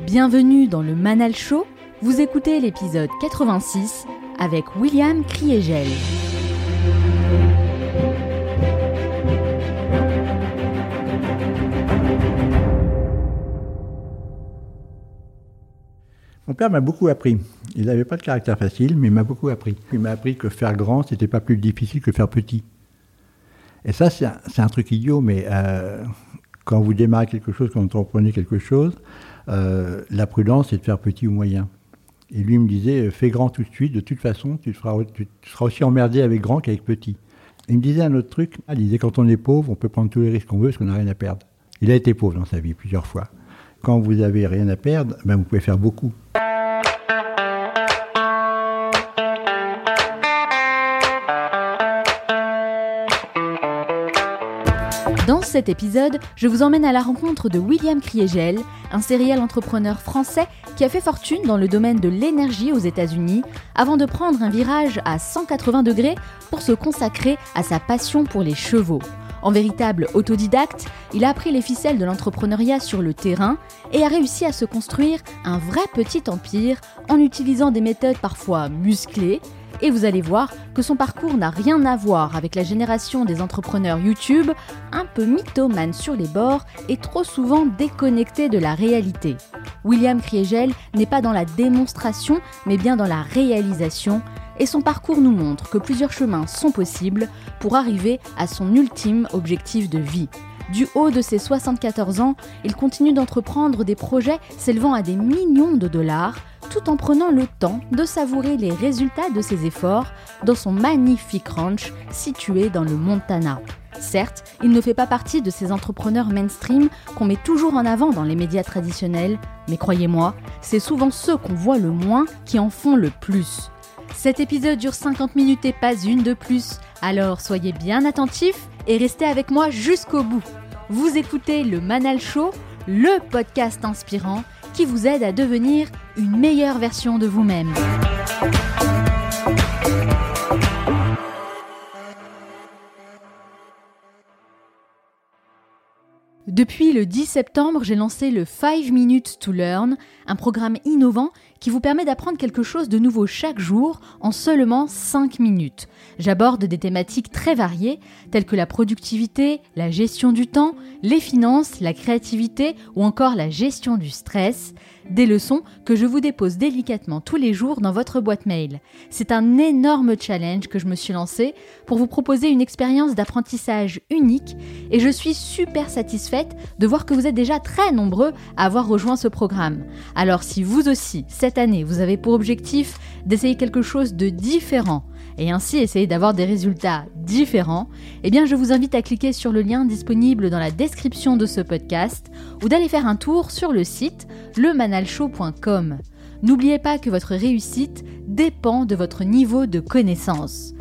Bienvenue dans le Manal Show. Vous écoutez l'épisode 86 avec William Kriegel. Mon père m'a beaucoup appris. Il n'avait pas de caractère facile, mais il m'a beaucoup appris. Il m'a appris que faire grand, c'était pas plus difficile que faire petit. Et ça, c'est un, truc idiot, mais euh, quand vous démarrez quelque chose, quand vous entreprenez quelque chose, euh, la prudence, c'est de faire petit ou moyen. Et lui me disait, fais grand tout de suite, de toute façon, tu, tu seras aussi emmerdé avec grand qu'avec petit. Il me disait un autre truc, il disait, quand on est pauvre, on peut prendre tous les risques qu'on veut parce qu'on n'a rien à perdre. Il a été pauvre dans sa vie plusieurs fois. Quand vous avez rien à perdre, ben vous pouvez faire beaucoup. Cet épisode, je vous emmène à la rencontre de William Kriegel, un serial entrepreneur français qui a fait fortune dans le domaine de l'énergie aux États-Unis avant de prendre un virage à 180 degrés pour se consacrer à sa passion pour les chevaux. En véritable autodidacte, il a appris les ficelles de l'entrepreneuriat sur le terrain et a réussi à se construire un vrai petit empire en utilisant des méthodes parfois musclées et vous allez voir que son parcours n'a rien à voir avec la génération des entrepreneurs YouTube, un peu mythomane sur les bords et trop souvent déconnecté de la réalité. William Kriegel n'est pas dans la démonstration, mais bien dans la réalisation, et son parcours nous montre que plusieurs chemins sont possibles pour arriver à son ultime objectif de vie. Du haut de ses 74 ans, il continue d'entreprendre des projets s'élevant à des millions de dollars, tout en prenant le temps de savourer les résultats de ses efforts dans son magnifique ranch situé dans le Montana. Certes, il ne fait pas partie de ces entrepreneurs mainstream qu'on met toujours en avant dans les médias traditionnels, mais croyez-moi, c'est souvent ceux qu'on voit le moins qui en font le plus. Cet épisode dure 50 minutes et pas une de plus, alors soyez bien attentifs et restez avec moi jusqu'au bout. Vous écoutez le Manal Show, le podcast inspirant qui vous aide à devenir une meilleure version de vous-même. Depuis le 10 septembre, j'ai lancé le 5 Minutes to Learn, un programme innovant qui vous permet d'apprendre quelque chose de nouveau chaque jour en seulement 5 minutes. J'aborde des thématiques très variées telles que la productivité, la gestion du temps, les finances, la créativité ou encore la gestion du stress. Des leçons que je vous dépose délicatement tous les jours dans votre boîte mail. C'est un énorme challenge que je me suis lancé pour vous proposer une expérience d'apprentissage unique et je suis super satisfaite de voir que vous êtes déjà très nombreux à avoir rejoint ce programme. Alors si vous aussi, cette année, vous avez pour objectif d'essayer quelque chose de différent, et ainsi essayer d'avoir des résultats différents, eh bien je vous invite à cliquer sur le lien disponible dans la description de ce podcast ou d'aller faire un tour sur le site lemanalshow.com. N'oubliez pas que votre réussite dépend de votre niveau de connaissance.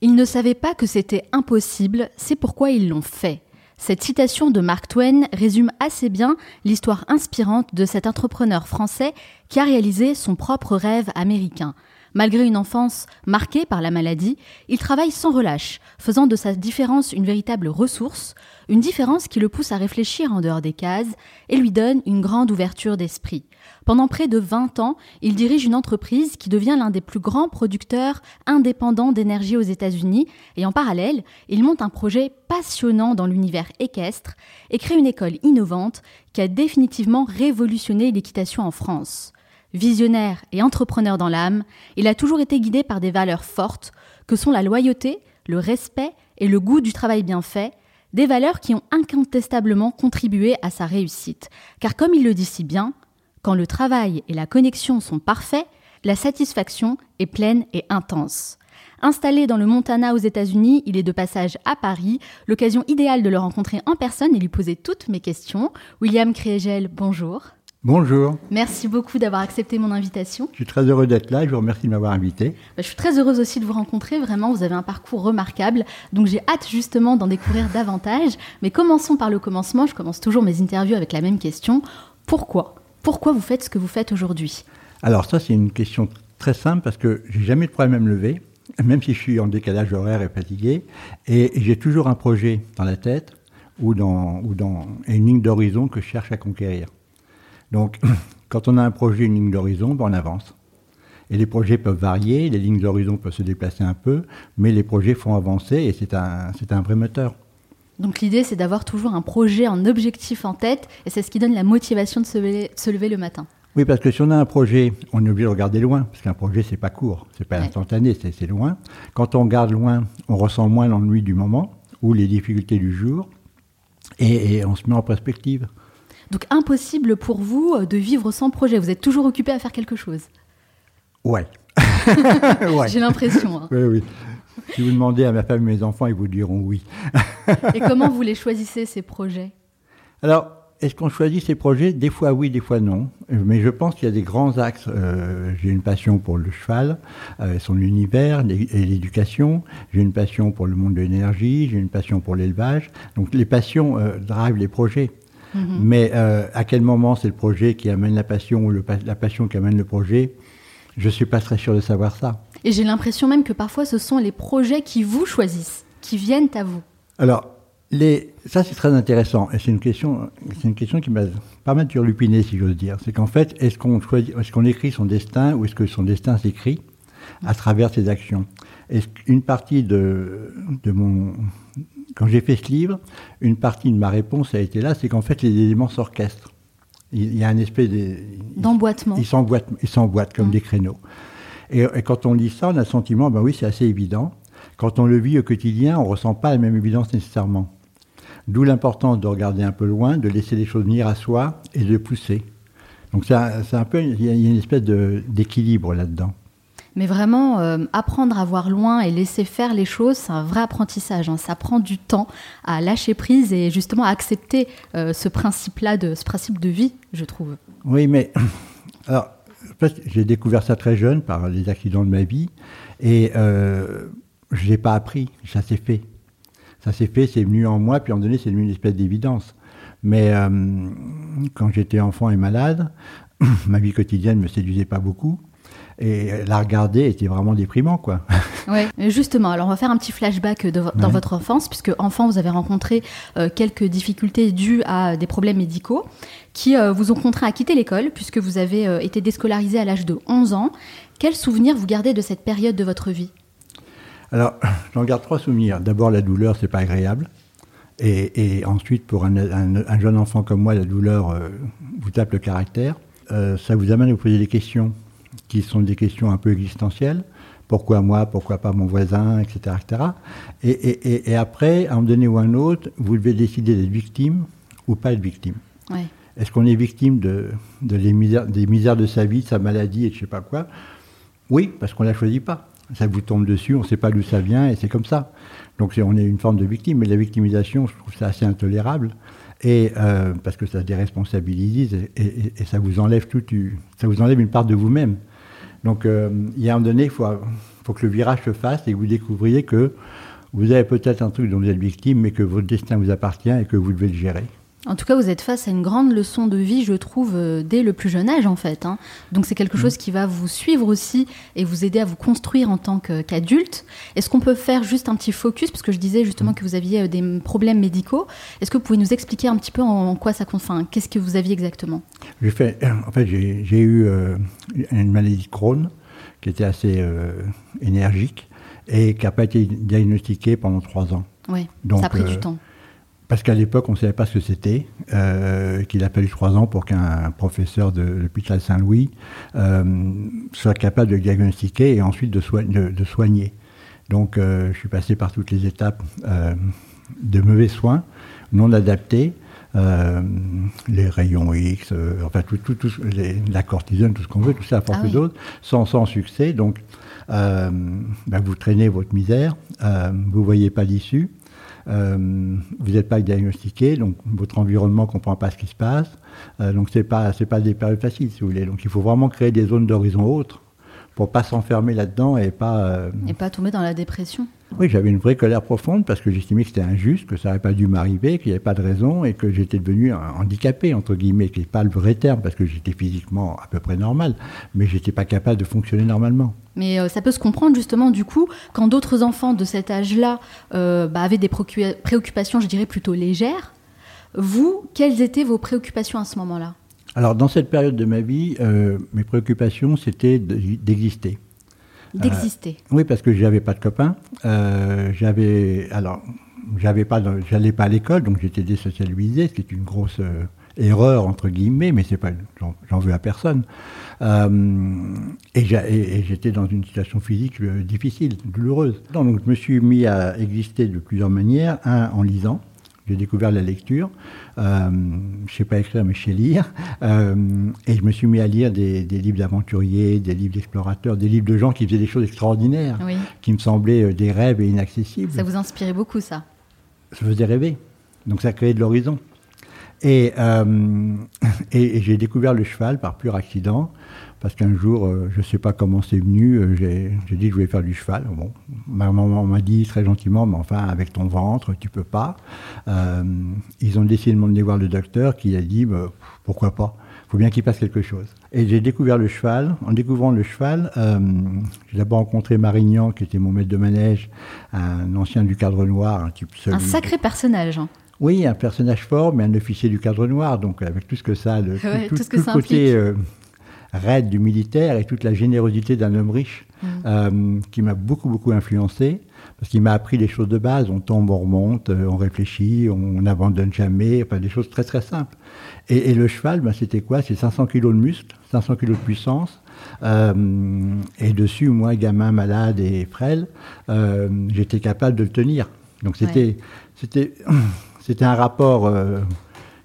Ils ne savaient pas que c'était impossible, c'est pourquoi ils l'ont fait. Cette citation de Mark Twain résume assez bien l'histoire inspirante de cet entrepreneur français qui a réalisé son propre rêve américain. Malgré une enfance marquée par la maladie, il travaille sans relâche, faisant de sa différence une véritable ressource, une différence qui le pousse à réfléchir en dehors des cases et lui donne une grande ouverture d'esprit. Pendant près de 20 ans, il dirige une entreprise qui devient l'un des plus grands producteurs indépendants d'énergie aux États-Unis et en parallèle, il monte un projet passionnant dans l'univers équestre et crée une école innovante qui a définitivement révolutionné l'équitation en France. Visionnaire et entrepreneur dans l'âme, il a toujours été guidé par des valeurs fortes que sont la loyauté, le respect et le goût du travail bien fait, des valeurs qui ont incontestablement contribué à sa réussite. Car comme il le dit si bien, quand le travail et la connexion sont parfaits, la satisfaction est pleine et intense. Installé dans le Montana aux États-Unis, il est de passage à Paris, l'occasion idéale de le rencontrer en personne et lui poser toutes mes questions. William Kriegel, bonjour. Bonjour. Merci beaucoup d'avoir accepté mon invitation. Je suis très heureux d'être là et je vous remercie de m'avoir invité. Bah, je suis très heureuse aussi de vous rencontrer. Vraiment, vous avez un parcours remarquable. Donc j'ai hâte justement d'en découvrir davantage. Mais commençons par le commencement. Je commence toujours mes interviews avec la même question. Pourquoi? Pourquoi vous faites ce que vous faites aujourd'hui? Alors ça, c'est une question très simple parce que j'ai jamais de problème à me lever, même si je suis en décalage horaire et fatigué. Et j'ai toujours un projet dans la tête ou dans, ou dans une ligne d'horizon que je cherche à conquérir. Donc, quand on a un projet, une ligne d'horizon, ben, on avance. Et les projets peuvent varier, les lignes d'horizon peuvent se déplacer un peu, mais les projets font avancer et c'est un, c'est un vrai moteur. Donc l'idée, c'est d'avoir toujours un projet, un objectif en tête, et c'est ce qui donne la motivation de se lever, se lever le matin. Oui, parce que si on a un projet, on est obligé de regarder loin, parce qu'un projet, c'est pas court, c'est pas Ouais. instantané, c'est loin. Quand on regarde loin, on ressent moins l'ennui du moment ou les difficultés du jour, et, et on se met en perspective. Donc impossible pour vous euh, de vivre sans projet. Vous êtes toujours occupé à faire quelque chose. Ouais. ouais. J'ai l'impression. hein. Oui, oui. Si vous demandez à ma femme et mes enfants, ils vous diront oui. Et comment vous les choisissez ces projets? Alors, est-ce qu'on choisit ces projets? Des fois oui, des fois non. Mais je pense qu'il y a des grands axes. Euh, j'ai une passion pour le cheval, euh, son univers et l'éducation. J'ai une passion pour le monde de l'énergie. J'ai une passion pour l'élevage. Donc les passions euh, drivent les projets. Mais euh, à quel moment c'est le projet qui amène la passion ou le la passion qui amène le projet? Je ne suis pas très sûr de savoir ça. Et j'ai l'impression même que parfois ce sont les projets qui vous choisissent, qui viennent à vous. Alors, les, ça c'est très intéressant et c'est une question, c'est une question qui m'a pas mal turlupiné si j'ose dire. C'est qu'en fait, est-ce qu'on choisit, est-ce qu'on écrit son destin ou est-ce que son destin s'écrit à travers ses actions? Qu'une partie de, de mon, quand j'ai fait ce livre, une partie de ma réponse a été là, c'est qu'en fait les éléments s'orchestrent. Il y a un espèce de, D'emboîtement. ils s'emboîtent, ils s'emboîtent comme Mm. des créneaux. Et, et quand on lit ça, on a le sentiment, ben oui, c'est assez évident. Quand on le vit au quotidien, on ne ressent pas la même évidence nécessairement. D'où l'importance de regarder un peu loin, de laisser les choses venir à soi et de pousser. Donc c'est un, peu, il y a une espèce d'équilibre là-dedans. Mais vraiment, euh, apprendre à voir loin et laisser faire les choses, c'est un vrai apprentissage. hein. Ça prend du temps à lâcher prise et justement à accepter euh, ce principe-là, de, ce principe de vie, je trouve. Oui, mais alors, j'ai découvert ça très jeune par les accidents de ma vie et euh, je l'ai pas appris, ça s'est fait. Ça s'est fait, c'est venu en moi, puis à un moment donné, c'est devenu une espèce d'évidence. Mais euh, quand j'étais enfant et malade, ma vie quotidienne ne me séduisait pas beaucoup. Et la regarder était vraiment déprimant, quoi. Mais justement, alors on va faire un petit flashback de vo- dans Ouais. votre enfance, puisque enfant, vous avez rencontré euh, quelques difficultés dues à des problèmes médicaux qui euh, vous ont contraint à quitter l'école, puisque vous avez euh, été déscolarisé à l'âge de 11 ans. Quels souvenirs vous gardez de cette période de votre vie? Alors, j'en garde trois souvenirs. D'abord, la douleur, c'est pas agréable. Et, et ensuite, pour un, un- un jeune enfant comme moi, la douleur euh, vous tape le caractère. Euh, ça vous amène à vous poser des questions qui sont des questions un peu existentielles. Pourquoi moi? Pourquoi pas mon voisin? Etc. etc. Et, et- et- et après, à un moment donné ou à un autre, vous devez décider d'être victime ou pas être victime. Ouais. Est-ce qu'on est victime de, de les misères, des misères de sa vie, de sa maladie et de je sais pas quoi? Oui, parce qu'on ne la choisit pas. Ça vous tombe dessus, on ne sait pas d'où ça vient et c'est comme ça. Donc on est une forme de victime, mais la victimisation, je trouve ça assez intolérable. Et euh, parce que ça déresponsabilise et, et- et ça vous enlève tout, ça vous enlève une part de vous-même. Donc euh, il y a un moment donné, il faut, faut que le virage se fasse et que vous découvriez que vous avez peut-être un truc dont vous êtes victime, mais que votre destin vous appartient et que vous devez le gérer. En tout cas, vous êtes face à une grande leçon de vie, je trouve, euh, dès le plus jeune âge, en fait. hein. Donc, c'est quelque chose qui va vous suivre aussi et vous aider à vous construire en tant qu'adulte. Est-ce qu'on peut faire juste un petit focus? Parce que je disais justement que vous aviez euh, des problèmes médicaux. Est-ce que vous pouvez nous expliquer un petit peu en, en quoi ça enfin, Qu'est-ce que vous aviez exactement? J'ai fait, en fait, j'ai eu euh, une maladie de Crohn qui était assez euh, énergique et qui n'a pas été diagnostiquée pendant trois ans. Oui, ça a pris euh, du temps. Parce qu'à l'époque, on ne savait pas ce que c'était, euh, qu'il a fallu trois ans pour qu'un professeur de l'hôpital Saint-Louis euh, soit capable de diagnostiquer et ensuite de, soi- de- de soigner. Donc, euh, je suis passé par toutes les étapes de mauvais soins, non adaptés, les rayons X, enfin, tout, tout, tout ce- les- la cortisone, tout ce qu'on veut, tout ça à force Ah oui. d'autres, sans, sans succès. Donc, ben, vous traînez votre misère, vous ne voyez pas l'issue. Euh, vous n'êtes pas diagnostiqué, donc votre environnement ne comprend pas ce qui se passe. Euh, donc c'est pas c'est pas des périodes faciles, si vous voulez. Donc il faut vraiment créer des zones d'horizon autres pour pas s'enfermer là-dedans et pas. euh, Et pas tomber dans la dépression. Oui, j'avais une vraie colère profonde parce que j'estimais que c'était injuste, que ça n'aurait pas dû m'arriver, qu'il n'y avait pas de raison et que j'étais devenu handicapé, entre guillemets, qui n'est pas le vrai terme parce que j'étais physiquement à peu près normal, mais j'étais pas capable de fonctionner normalement. Mais euh, ça peut se comprendre justement du coup quand d'autres enfants de cet âge-là euh, bah, avaient des préoccupations, je dirais plutôt légères. Vous, quelles étaient vos préoccupations à ce moment-là? Alors dans cette période de ma vie, euh, mes préoccupations c'était d'exister. D'exister. oui, parce que j'avais pas de copains. j'avais alors j'avais pas, j'allais pas à l'école, donc j'étais désocialisé, ce qui est une grosse erreur entre guillemets, mais c'est pas, j'en veux à personne. Euh, et j'étais dans une situation physique euh, difficile, douloureuse. Donc je me suis mis à exister de plusieurs manières. Un, en lisant. J'ai découvert la lecture. Euh, je ne sais pas écrire, mais je sais lire. et je me suis mis à lire des, livres d'aventuriers, des livres d'explorateurs, des livres de gens qui faisaient des choses extraordinaires, qui me semblaient des rêves et inaccessibles. Ça vous inspirait beaucoup, ça? Ça faisait rêver. Donc ça créait de l'horizon. Euh, et, et, j'ai découvert le cheval par pur accident, parce qu'un jour, euh, je ne sais pas comment c'est venu, euh, j'ai dit que je voulais faire du cheval. Bon, ma maman m'a dit très gentiment, mais enfin, avec ton ventre, tu peux pas. ils ont décidé de m'emmener voir le docteur, qui a dit, bah, pourquoi pas? Il faut bien qu'il passe quelque chose. Et j'ai découvert le cheval. En découvrant le cheval, j'ai d'abord rencontré Marignan, qui était mon maître de manège, un ancien du cadre noir, un type Un sacré personnage. Hein. Oui, un personnage fort, mais un officier du cadre noir, donc avec tout ce que ça, le, tout, ce que côté euh, raide du militaire et toute la générosité d'un homme riche, mm. euh, qui m'a beaucoup beaucoup influencé, parce qu'il m'a appris les choses de base. On tombe, on remonte, euh, on réfléchit, on n'abandonne jamais, enfin des choses très très simples. Et, le cheval, ben, c'était quoi? C'est 500 kilos de muscles, 500 kilos de puissance. et dessus, moi, gamin malade et frêle, j'étais capable de le tenir. Donc c'était, c'était C'était un rapport euh,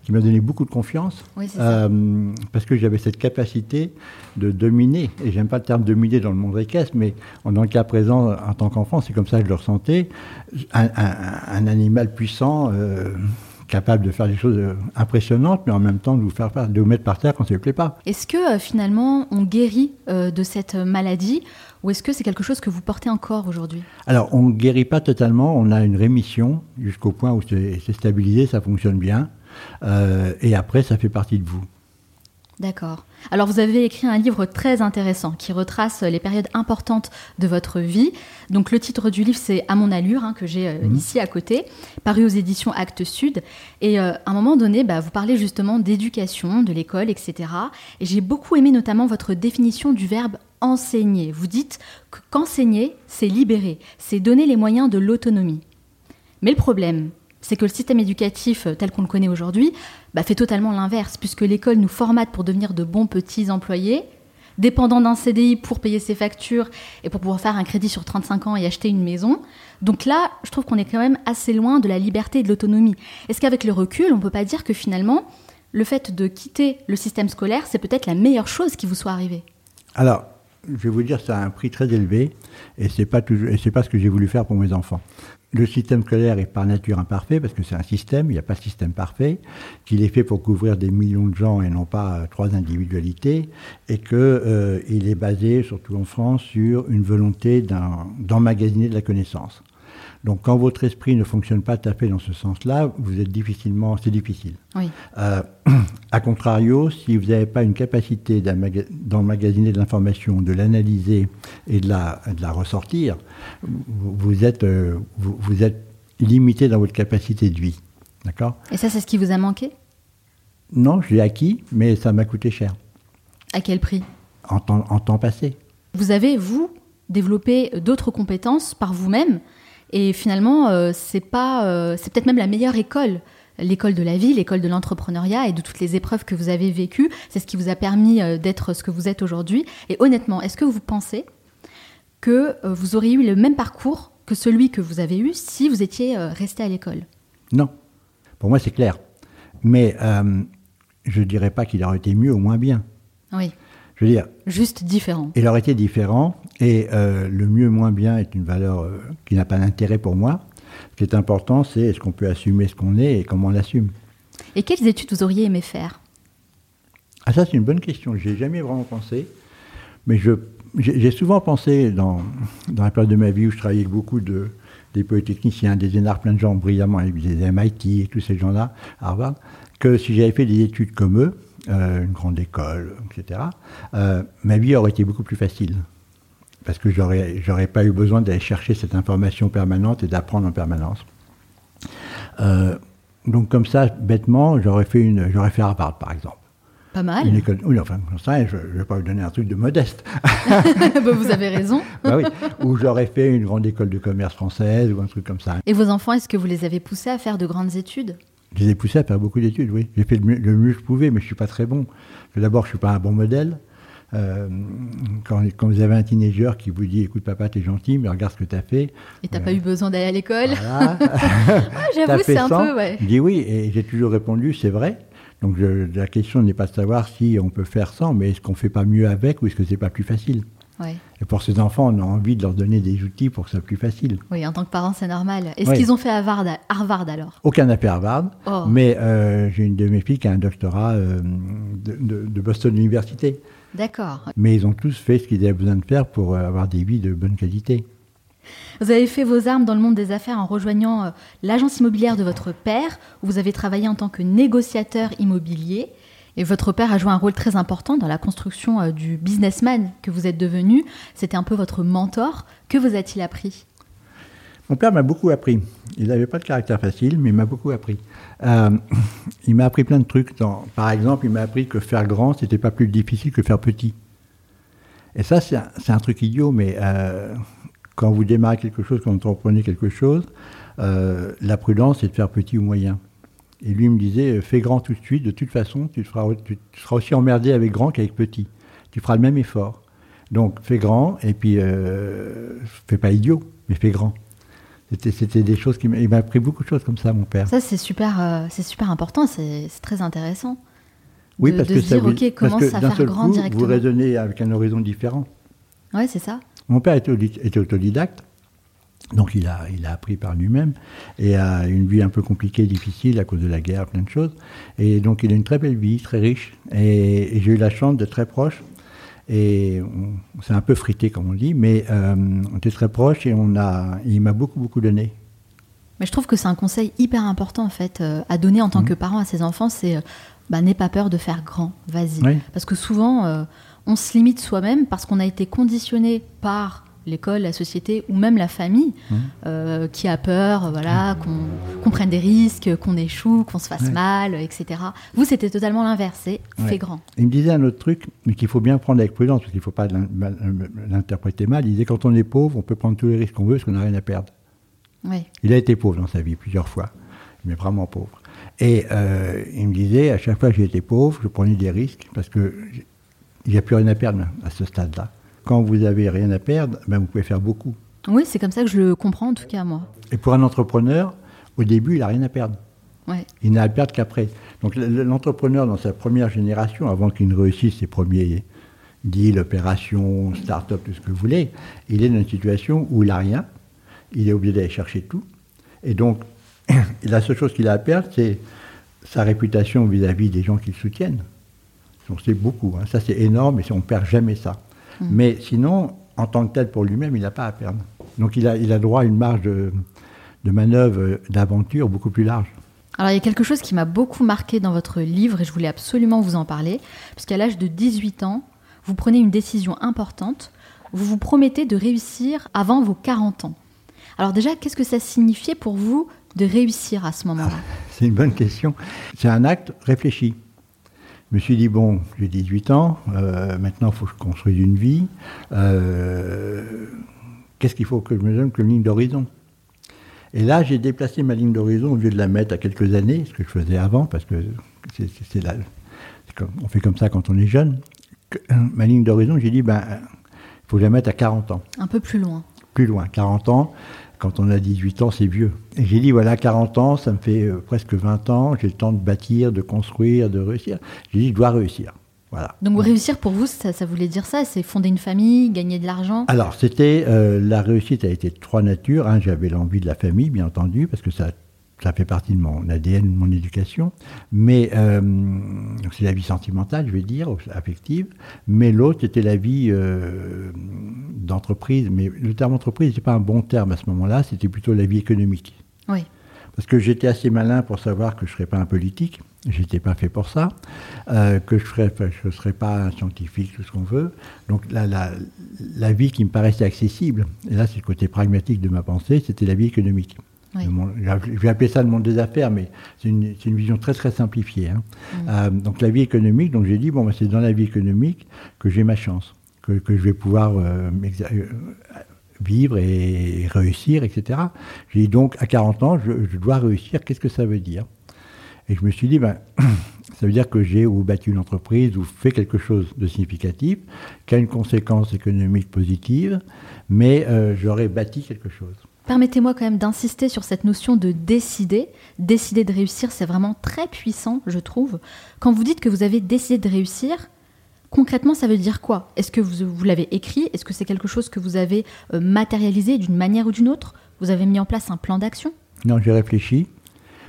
qui m'a donné beaucoup de confiance, euh, parce que j'avais cette capacité de dominer, et j'aime pas le terme dominer dans le monde équestre, mais dans le cas présent, en tant qu'enfant, c'est comme ça que je le ressentais, un, animal puissant, euh, capable de faire des choses impressionnantes, mais en même temps de vous faire de vous mettre par terre quand ça ne plaît pas. Est-ce que finalement on guérit de cette maladie ou est-ce que c'est quelque chose que vous portez encore aujourd'hui? Alors, on ne guérit pas totalement, on a une rémission jusqu'au point où c'est stabilisé, ça fonctionne bien. Euh, et après, ça fait partie de vous. D'accord. Alors vous avez écrit un livre très intéressant qui retrace les périodes importantes de votre vie. Donc le titre du livre c'est À mon allure hein, que j'ai euh, mhm. ici à côté, paru aux éditions Actes Sud. Et euh, à un moment donné, bah, vous parlez justement d'éducation, de l'école, etc. Et j'ai beaucoup aimé notamment votre définition du verbe enseigner. Vous dites qu'enseigner, c'est libérer, c'est donner les moyens de l'autonomie. Mais le problème, c'est que le système éducatif tel qu'on le connaît aujourd'hui bah, fait totalement l'inverse, puisque l'école nous formate pour devenir de bons petits employés, dépendants d'un CDI pour payer ses factures et pour pouvoir faire un crédit sur 35 ans et acheter une maison. Donc là, je trouve qu'on est quand même assez loin de la liberté et de l'autonomie. Est-ce qu'avec le recul, on ne peut pas dire que finalement, le fait de quitter le système scolaire, c'est peut-être la meilleure chose qui vous soit arrivée? Alors, je vais vous dire, ça a un prix très élevé et c'est pas c'est pas ce que j'ai voulu faire pour mes enfants. Le système scolaire est par nature imparfait parce que c'est un système, il n'y a pas de système parfait, qu'il est fait pour couvrir des millions de gens et non pas euh, trois individualités, et qu'il euh, est basé, surtout en France, sur une volonté d'emmagasiner de la connaissance. Donc quand votre esprit ne fonctionne pas tout à fait dans ce sens-là, vous êtes difficilement, c'est difficile. Oui. Euh, a contrario, si vous n'avez pas une capacité d'emmagasiner de l'information, de l'analyser et de la, de la ressortir, vous êtes, euh, vous, êtes limité dans votre capacité de vie. D'accord? Et ça, c'est ce qui vous a manqué? Non, je l'ai acquis, mais ça m'a coûté cher. À quel prix? En temps, en temps passé. Vous avez, vous, développé d'autres compétences par vous-même et finalement, euh, c'est pas, euh, c'est peut-être même la meilleure école l'école de la vie, l'école de l'entrepreneuriat et de toutes les épreuves que vous avez vécues. C'est ce qui vous a permis euh, d'être ce que vous êtes aujourd'hui. Et honnêtement, est-ce que vous pensez que vous auriez eu le même parcours que celui que vous avez eu si vous étiez resté à l'école? Non. Pour moi, c'est clair. Mais je ne dirais pas qu'il aurait été mieux ou moins bien. Oui. Je veux dire. Juste différent. Il aurait été différent. Et euh, le mieux, moins bien est une valeur euh, qui n'a pas d'intérêt pour moi. Ce qui est important, c'est est-ce qu'on peut assumer ce qu'on est et comment on l'assume. Et quelles études vous auriez aimé faire? Ah, ça, c'est une bonne question. Je ai jamais vraiment pensé. Mais j'ai souvent pensé, dans, dans la période de ma vie où je travaillais avec beaucoup de, des polytechniciens, des énarques, plein de gens brillamment, des MIT et tous ces gens-là, Harvard, que si j'avais fait des études comme eux, euh, une grande école, etc., euh, ma vie aurait été beaucoup plus facile. Parce que j'aurais, j'aurais pas eu besoin d'aller chercher cette information permanente et d'apprendre en permanence. Euh, donc comme ça, bêtement, j'aurais fait une, j'aurais fait Harvard, par exemple. Pas mal. Une école, oui, enfin, ça, je ne vais pas vous donner un truc de modeste. Bah, vous avez raison. bah oui. Ou j'aurais fait une grande école de commerce française ou un truc comme ça. Et vos enfants, est-ce que vous les avez poussés à faire de grandes études? Je les ai poussés à faire beaucoup d'études, oui. J'ai fait le mieux, le mieux que je pouvais, mais je ne suis pas très bon. D'abord, je ne suis pas un bon modèle. Euh, quand, quand, vous avez un teenager qui vous dit écoute papa t'es gentil mais regarde ce que t'as fait et t'as euh, pas eu besoin d'aller à l'école voilà. ah, j'avoue c'est un peu ouais. je dis oui et j'ai toujours répondu c'est vrai donc je, la question n'est pas de savoir si on peut faire sans mais est-ce qu'on fait pas mieux avec ou est-ce que c'est pas plus facile? Ouais. et pour ces enfants on a envie de leur donner des outils pour que ce soit plus facile oui en tant que parent c'est normal est-ce ouais. qu'ils ont fait Harvard, Harvard alors? Aucun n'a fait Harvard oh. mais euh, j'ai une de mes filles qui a un doctorat euh, de, de, de Boston Université D'accord. Mais ils ont tous fait ce qu'ils avaient besoin de faire pour avoir des vies de bonne qualité. Vous avez fait vos armes dans le monde des affaires en rejoignant euh, l'agence immobilière de votre père, où vous avez travaillé en tant que négociateur immobilier. Et votre père a joué un rôle très important dans la construction euh, du businessman que vous êtes devenu. C'était un peu votre mentor. Que vous a-t-il appris? Mon père m'a beaucoup appris. Il n'avait pas de caractère facile, mais il m'a beaucoup appris. Euh, il m'a appris plein de trucs. Par exemple, il m'a appris que faire grand, c'était pas plus difficile que faire petit. Et ça, c'est un, truc idiot, mais euh, quand vous démarrez quelque chose, quand vous entreprenez quelque chose, euh, la prudence, c'est de faire petit ou moyen. Et lui me disait, fais grand tout de suite, de toute façon, tu, tu, seras aussi emmerdé avec grand qu'avec petit. Tu feras le même effort. Donc, fais grand, et puis, fais pas idiot, mais fais grand. C'était des choses qui m'a appris beaucoup de choses comme ça, mon père. Ça, c'est super, euh, c'est super important, c'est très intéressant. Oui, de, parce de que se ça dire, ok, commence à faire seul grand coup, directement. Vous raisonnez avec un horizon différent. Ouais, c'est ça. Mon père était, était, autodidacte, donc il a, il a appris par lui-même, et a une vie un peu compliquée, difficile à cause de la guerre, plein de choses. Et donc il a une très belle vie, très riche, et, et j'ai eu la chance d'être très proche. Et on, s'est un peu frité, comme on dit, mais euh, on était très proches et on a, il m'a beaucoup, beaucoup donné. Mais je trouve que c'est un conseil hyper important en fait euh, à donner en tant Mhm. que parent à ses enfants, c'est euh, bah, n'aie pas peur de faire grand, vas-y. Oui. Parce que souvent on se limite soi-même parce qu'on a été conditionné par l'école, la société ou même la famille Mhm. euh, qui a peur, euh, voilà, qu'on qu'on prenne des risques, qu'on échoue, qu'on se fasse Ouais. mal, etc. Vous c'était totalement l'inverse, c'est Ouais. grand. Il me disait un autre truc, mais qu'il faut bien prendre avec prudence, parce qu'il ne faut pas mal- l'interpréter mal. Il disait quand on est pauvre, on peut prendre tous les risques qu'on veut, parce qu'on n'a rien à perdre. Il a été pauvre dans sa vie plusieurs fois, mais vraiment pauvre. Et euh, il me disait, à chaque fois que j'étais pauvre, je prenais des risques, parce que j- il n'y a plus rien à perdre à ce stade-là. Quand vous avez rien à perdre, ben vous pouvez faire beaucoup. Oui, c'est comme ça que je le comprends en tout cas moi. Et pour un entrepreneur, au début, il n'a rien à perdre. Ouais. Il n'a à perdre qu'après. Donc l'entrepreneur, dans sa première génération, avant qu'il ne réussisse ses premiers deals, opérations, start-up, tout ce que vous voulez, il est dans une situation où il n'a rien, il est obligé d'aller chercher tout. Et donc, la seule chose qu'il a à perdre, c'est sa réputation vis-à-vis des gens qui le soutiennent. Donc c'est beaucoup, hein. ça c'est énorme et on ne perd jamais ça. Mm. Mais sinon, en tant que tel pour lui-même, il n'a pas à perdre. Donc il a, il a droit à une marge de, de manœuvre, d'aventure beaucoup plus large. Alors il y a quelque chose qui m'a beaucoup marqué dans votre livre et je voulais absolument vous en parler, puisqu'à l'âge de 18 ans, vous prenez une décision importante, vous vous promettez de réussir avant vos 40 ans. Alors déjà, qu'est-ce que ça signifiait pour vous de réussir à ce moment-là? C'est une bonne question. C'est un acte réfléchi. Je me suis dit, bon, j'ai 18 ans, euh, maintenant il faut que je construise une vie. Euh, Qu'est-ce qu'il faut que je me donne comme ligne d'horizon? Et là, j'ai déplacé ma ligne d'horizon au lieu de la mettre à quelques années, ce que je faisais avant, parce que c'est, on fait comme ça quand on est jeune. Que- euh, ma ligne d'horizon, j'ai dit, ben, il faut que je la mette à 40 ans Un peu plus loin. plus loin. 40 ans, quand on a 18 ans, c'est vieux. Et j'ai dit, voilà, 40 ans, ça me fait euh, presque 20 ans, j'ai le temps de bâtir, de construire, de réussir. J'ai dit, je dois réussir. Voilà. Donc réussir pour vous, ça, ça voulait dire ça C'est fonder une famille, gagner de l'argent? Alors, c'était, euh, la réussite a été de trois natures. Un, j'avais l'envie de la famille, bien entendu, parce que ça, ça fait partie de mon ADN, de mon éducation. Mais euh, c'est la vie sentimentale, je vais dire, affective. Mais l'autre, c'était la vie euh, d'entreprise. Mais le terme entreprise n'était pas un bon terme à ce moment-là, c'était plutôt la vie économique. Oui. Parce que j'étais assez malin pour savoir que je ne serais pas un politique. J'étais pas fait pour ça, euh, que je ne serais pas un scientifique, tout ce qu'on veut. Donc la, la, la, vie qui me paraissait accessible, et là c'est le côté pragmatique de ma pensée, c'était la vie économique. Je vais appeler ça le monde des affaires, mais c'est une, une, vision très très simplifiée. Hein. Mm. Euh, donc la vie économique, donc j'ai dit, bon, bah, c'est dans la vie économique que j'ai ma chance, que, que, je vais pouvoir euh, euh vivre et réussir, etc. J'ai dit donc, à 40 ans, je, je dois réussir, qu'est-ce que ça veut dire? Et je me suis dit, ben, ça veut dire que j'ai ou battu une entreprise ou fait quelque chose de significatif, qui a une conséquence économique positive, mais euh, j'aurais bâti quelque chose. Permettez-moi quand même d'insister sur cette notion de décider. Décider de réussir, c'est vraiment très puissant, je trouve. Quand vous dites que vous avez décidé de réussir, concrètement, ça veut dire quoi? Est-ce que vous, vous l'avez écrit? Est-ce que c'est quelque chose que vous avez euh, matérialisé d'une manière ou d'une autre? Vous avez mis en place un plan d'action? Non, j'ai réfléchi.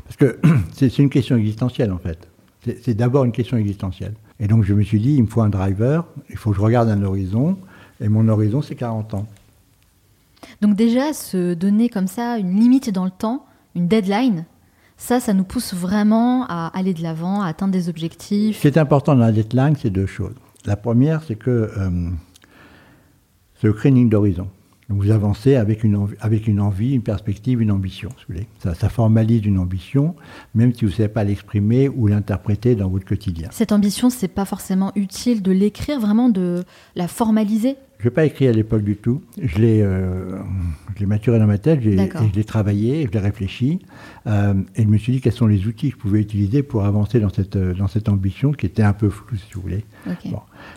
Parce que c'est une question existentielle en fait. C'est d'abord une question existentielle. Et donc je me suis dit, il me faut un driver, il faut que je regarde un horizon, et mon horizon c'est 40 ans. Donc déjà, se donner comme ça une limite dans le temps, une deadline, ça, ça nous pousse vraiment à aller de l'avant, à atteindre des objectifs. Ce qui est important dans la deadline, c'est deux choses. La première, c'est que euh, c'est le créneau d'horizon vous avancez avec une, envie, avec une envie, une perspective, une ambition. Ça, ça, formalise une ambition, même si vous ne savez pas l'exprimer ou l'interpréter dans votre quotidien. Cette ambition, c'est pas forcément utile de l'écrire, vraiment de la formaliser je n'ai pas écrit à l'époque du tout. Je l'ai, euh, maturé dans ma tête, je l'ai travaillé, je l'ai réfléchi. Euh, et je me suis dit quels sont les outils que je pouvais utiliser pour avancer dans cette, dans cette ambition qui était un peu floue, si vous voulez.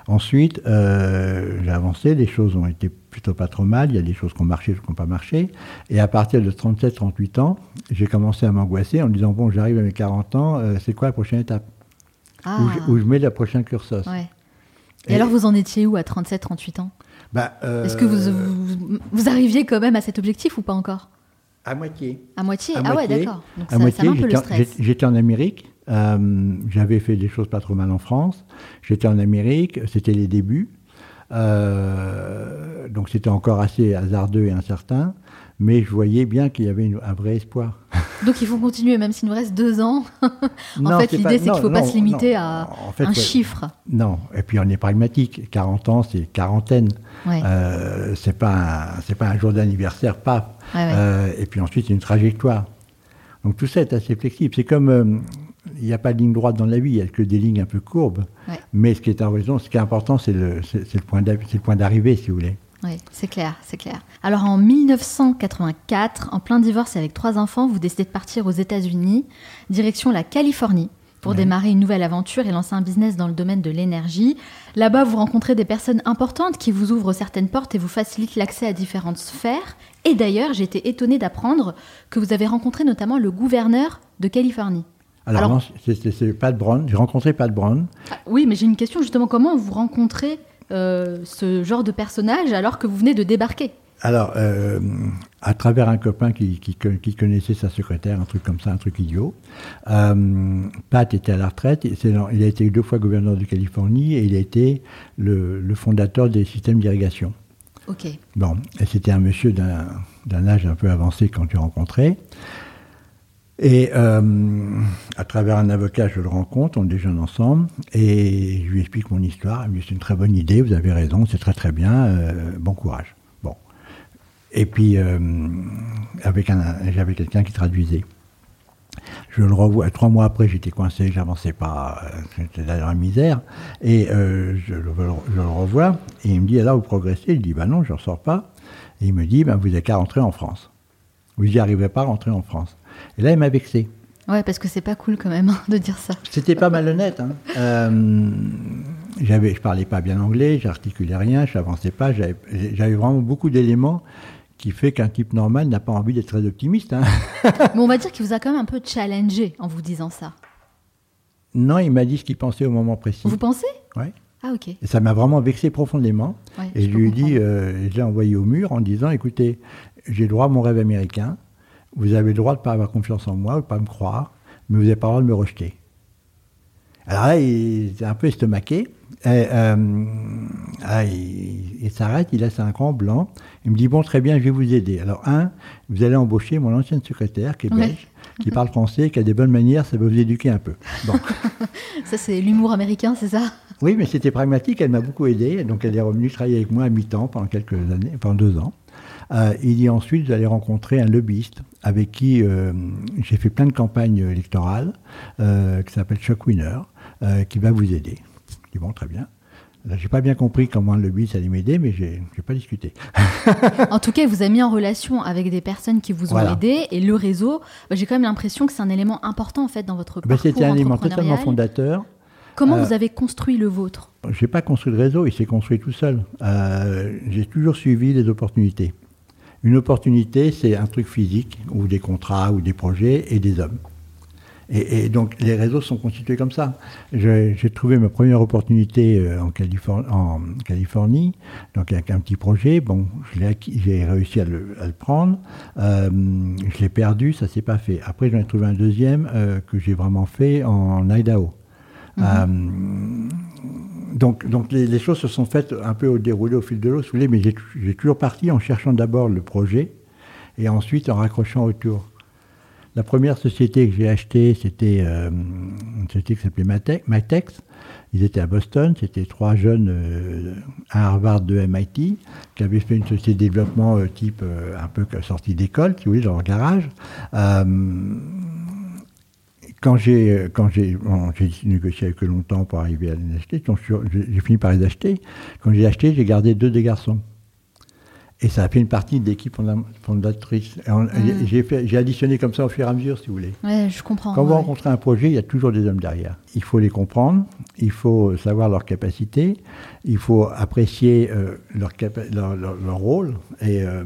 Ensuite, euh, j'ai avancé, les choses ont été plutôt pas trop mal. Il y a des choses qui ont marché, qui n'ont pas marché. Et à partir de 37-38 ans, j'ai commencé à m'angoisser en me disant bon, j'arrive à mes 40 ans, c'est quoi la prochaine étape? Ah. où, je, mets la prochaine cursus? Et, alors, vous en étiez où à 37-38 ans? Bah, Est-ce que vous, vous, arriviez quand même à cet objectif ou pas encore? À moitié. À moitié? Ah ouais, d'accord. Donc à ça, moitié, J'étais en Amérique. Euh, j'avais fait des choses pas trop mal en France. J'étais en Amérique. C'était les débuts. Euh, donc c'était encore assez hasardeux et incertain mais je voyais bien qu'il y avait un vrai espoir. Donc il faut continuer, même s'il nous reste deux ans. en fait, l'idée, c'est qu'il ne faut pas se limiter à un chiffre. Non, et puis on est pragmatique. 40 ans, c'est quarantaine. Ouais. Euh, c'est pas, pas un jour d'anniversaire, pas. Euh, et puis ensuite, c'est une trajectoire. Donc tout ça est assez flexible. C'est comme, euh, il n'y a pas de ligne droite dans la vie, il n'y a que des lignes un peu courbes. Mais ce qui est en raison, ce qui est important, c'est le, le point d'arrivée, si vous voulez. Oui, c'est clair, c'est clair. Alors en 1984, en plein divorce avec trois enfants, vous décidez de partir aux États-Unis, direction la Californie, pour démarrer une nouvelle aventure et lancer un business dans le domaine de l'énergie. Là-bas, vous rencontrez des personnes importantes qui vous ouvrent certaines portes et vous facilitent l'accès à différentes sphères. Et d'ailleurs, j'ai été étonnée d'apprendre que vous avez rencontré notamment le gouverneur de Californie. Alors, non, c'est Pat Brown. J'ai rencontré Pat Brown. Ah, oui, mais j'ai une question justement. Comment vous rencontrez euh, ce genre de personnage alors que vous venez de débarquer alors, euh, à travers un copain qui, qui, connaissait sa secrétaire, un truc comme ça, un truc idiot. Euh, Pat était à la retraite, il a été deux fois gouverneur de Californie et il a été le, le fondateur des systèmes d'irrigation. Ok. Bon, et c'était un monsieur d'un âge un peu avancé quand tu rencontré. Et euh, à travers un avocat, je le rencontre, on déjeune ensemble, et je lui explique mon histoire. Il me dit c'est une très bonne idée, vous avez raison, c'est très très bien, euh, bon courage. Bon. Et puis, euh, avec un, j'avais quelqu'un qui traduisait. Je le revois, trois mois après, j'étais coincé, j'avançais pas, j'étais dans la misère, et je le, je, revois, et il me dit, alors vous progressez? Il dit, bah non, je ne ressors pas. Et il me dit, bah, vous n'avez qu'à rentrer en France. Vous n'y arrivez pas à rentrer en France. Et là, il m'a vexé. Ouais, parce que c'est pas cool quand même hein, de dire ça. C'était pas malhonnête. Hein. Euh, j'avais, je parlais pas bien anglais, j'articulais rien, je n'avançais pas. J'avais vraiment beaucoup d'éléments qui fait qu'un type normal n'a pas envie d'être très optimiste. Hein. Mais on va dire qu'il vous a quand même un peu challengé en vous disant ça. Non, il m'a dit ce qu'il pensait au moment précis. Vous pensez? Oui. Ah ok. Et ça m'a vraiment vexé profondément. et je, lui ai dit, euh, je l'ai envoyé au mur en disant, écoutez, j'ai droit à mon rêve américain vous avez le droit de ne pas avoir confiance en moi, ou de ne pas me croire, mais vous n'avez pas le droit de me rejeter. Alors là, il est un peu estomaqué. Et, euh, il, s'arrête, il laisse un grand blanc. Il me dit Bon, très bien, je vais vous aider. Alors, un, vous allez embaucher mon ancienne secrétaire, qui est belge, qui parle français, qui a des bonnes manières, ça va vous éduquer un peu. ça, c'est l'humour américain, c'est ça? Oui, mais c'était pragmatique, elle m'a beaucoup aidé. Donc, elle est revenue travailler avec moi à mi-temps pendant quelques années, pendant deux ans. Euh, il dit ensuite, vous allez rencontrer un lobbyiste avec qui euh, j'ai fait plein de campagnes électorales, qui s'appelle Chuck Winner, qui va vous aider bon, très bien. J'ai pas bien compris comment le but allait m'aider, mais j'ai pas discuté. en tout cas, il vous a mis en relation avec des personnes qui vous ont aidé et le réseau. Bah, j'ai quand même l'impression que c'est un élément important en fait dans votre bah, parcours C'était un élément totalement fondateur. Comment euh, vous avez construit le vôtre? J'ai pas construit le réseau, il s'est construit tout seul. Euh, j'ai toujours suivi les opportunités. Une opportunité, c'est un truc physique, ou des contrats, ou des projets, et des hommes. Et, donc les réseaux sont constitués comme ça. J'ai trouvé ma première opportunité euh, en, Californie, donc avec un petit projet. Bon, j'ai réussi à le, prendre. Euh, je l'ai perdu, ça s'est pas fait. Après, j'en ai trouvé un deuxième euh, que j'ai vraiment fait en Idaho. Mhm. Donc, donc les, choses se sont faites un peu au déroulé au fil de l'eau, si vous voulez, mais j'ai toujours parti en cherchant d'abord le projet et ensuite en raccrochant autour. La première société que j'ai achetée, c'était euh, une société qui s'appelait Matex. Ils étaient à Boston, c'était trois jeunes, euh, à Harvard, de MIT, qui avaient fait une société de développement euh, type un peu sortie d'école, vous voulez, dans leur garage. Quand j'ai quand j'ai négocié avec eux longtemps pour arriver à les acheter, j'ai fini par les acheter. Quand j'ai acheté, j'ai gardé deux des garçons. Et ça a fait une partie de l'équipe fondatrice. Mm. J'ai additionné comme ça au fur et à mesure, si vous voulez. Ouais, je comprends. Quand vous rencontrez un projet, il y a toujours des hommes derrière. Il faut les comprendre, il faut savoir leurs capacités, il faut apprécier euh, leur, leur, rôle euh,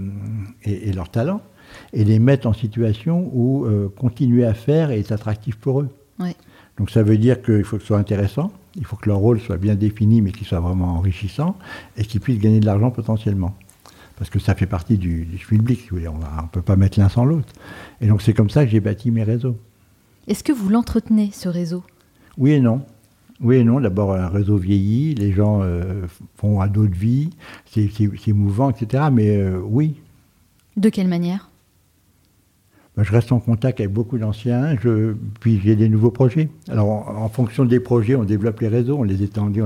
et, et, leur talent, et les mettre en situation où euh, continuer à faire est attractif pour eux. Ouais. Donc ça veut dire qu'il faut que ce soit intéressant, il faut que leur rôle soit bien défini, mais qu'il soit vraiment enrichissant, et qu'ils puissent gagner de l'argent potentiellement parce que ça fait partie du, du public. On ne peut pas mettre l'un sans l'autre. Et donc c'est comme ça que j'ai bâti mes réseaux. Est-ce que vous l'entretenez, ce réseau? Oui et non. Oui et non. D'abord, un réseau vieillit, les gens euh, font à d'autres vies, c'est mouvant, etc. Mais euh, oui. De quelle manière? Je reste en contact avec beaucoup d'anciens, puis j'ai des nouveaux projets. Alors, en, fonction des projets, on développe les réseaux, on les étend, on les,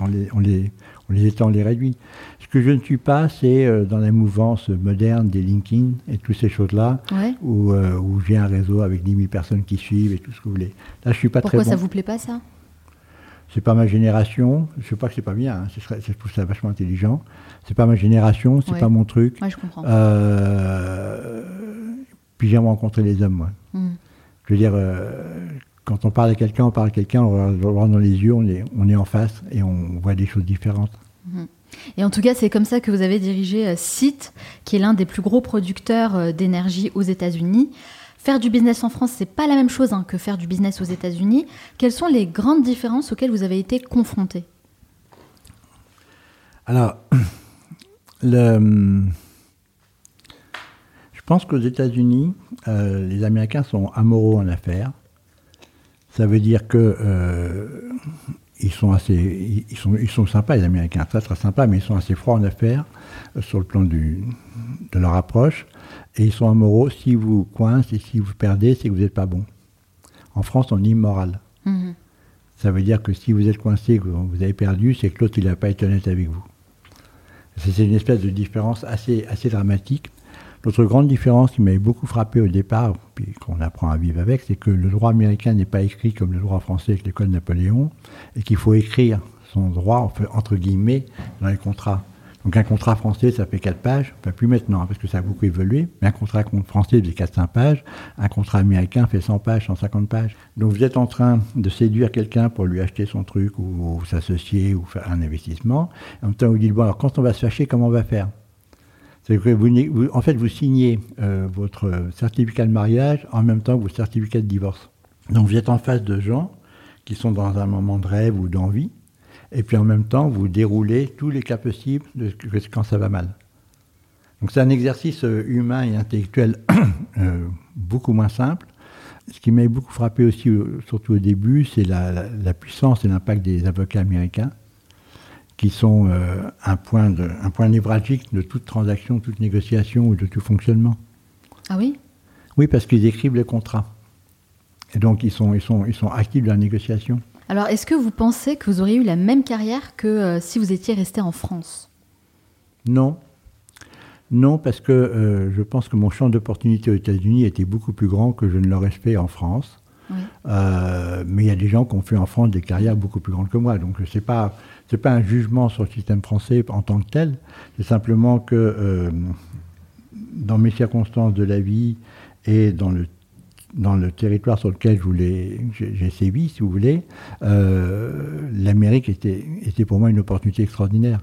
on les, on les, on les étend, on les réduit. Ce que je ne suis pas, c'est euh, dans la mouvance moderne des LinkedIn et toutes ces choses-là, où, euh, où j'ai un réseau avec 10 000 personnes qui suivent et tout ce que vous voulez. Là, je suis pas très bon. Pourquoi ça vous plaît pas, ça? C'est pas ma génération. Je sais pas que c'est pas bien. Hein. Je trouve ça vachement intelligent. C'est pas ma génération. C'est pas mon truc. Ouais, je comprends. Euh, puis j'aime rencontrer les hommes, moi. Hmm. Je veux dire, euh, quand on parle à quelqu'un, on parle à quelqu'un, on le regarde dans les yeux, on est, on est en face et on voit des choses différentes. Hmm. Et en tout cas, c'est comme ça que vous avez dirigé euh, Site, qui est l'un des plus gros producteurs euh, d'énergie aux États-Unis. Faire du business en France, c'est pas la même chose hein, que faire du business aux États-Unis. Quelles sont les grandes différences auxquelles vous avez été confronté Alors, le, je pense qu'aux États-Unis, euh, les Américains sont amoraux en affaires. Ça veut dire que euh, ils sont assez, ils sont, ils sont sympas les Américains, très très sympas, mais ils sont assez froids en affaires euh, sur le plan du, de leur approche. Et ils sont amoraux. Si vous coincez et si vous perdez, c'est que vous n'êtes pas bon. En France, on est immoral. Mm-hmm. Ça veut dire que si vous êtes coincé, que vous avez perdu, c'est que l'autre il n'a pas été honnête avec vous. C'est une espèce de différence assez, assez dramatique. L'autre grande différence qui m'avait beaucoup frappé au départ, puis qu'on apprend à vivre avec, c'est que le droit américain n'est pas écrit comme le droit français avec l'école Napoléon, et qu'il faut écrire son droit, entre guillemets, dans les contrats. Donc un contrat français, ça fait 4 pages, pas plus maintenant, parce que ça a beaucoup évolué, mais un contrat français fait 4-5 pages, un contrat américain fait 100 pages, 150 pages. Donc vous êtes en train de séduire quelqu'un pour lui acheter son truc, ou, s'associer, ou faire un investissement, en même temps vous dites, bon alors quand on va se fâcher, comment on va faire? Que vous, en fait, vous signez euh, votre certificat de mariage en même temps que votre certificat de divorce. Donc vous êtes en face de gens qui sont dans un moment de rêve ou d'envie, et puis en même temps, vous déroulez tous les cas possibles de quand ça va mal. Donc c'est un exercice euh, humain et intellectuel euh, beaucoup moins simple. Ce qui m'a beaucoup frappé aussi, surtout au début, c'est la, puissance et l'impact des avocats américains, qui sont euh, un, point de, un point névralgique de toute transaction, toute négociation ou de tout fonctionnement. Ah oui? Oui, parce qu'ils écrivent les contrats. Et donc ils sont, ils sont, ils sont actifs dans la négociation. Alors est-ce que vous pensez que vous auriez eu la même carrière que euh, si vous étiez resté en France? Non, non, parce que euh, je pense que mon champ d'opportunité aux États-Unis était beaucoup plus grand que je ne l'aurais fait en France. Euh, mais il y a des gens qui ont fait en France des carrières beaucoup plus grandes que moi. Donc ce n'est pas, pas un jugement sur le système français en tant que tel. C'est simplement que euh, dans mes circonstances de la vie et dans le, dans le territoire sur lequel j'ai sévi, si vous voulez, euh, l'Amérique était, était pour moi une opportunité extraordinaire.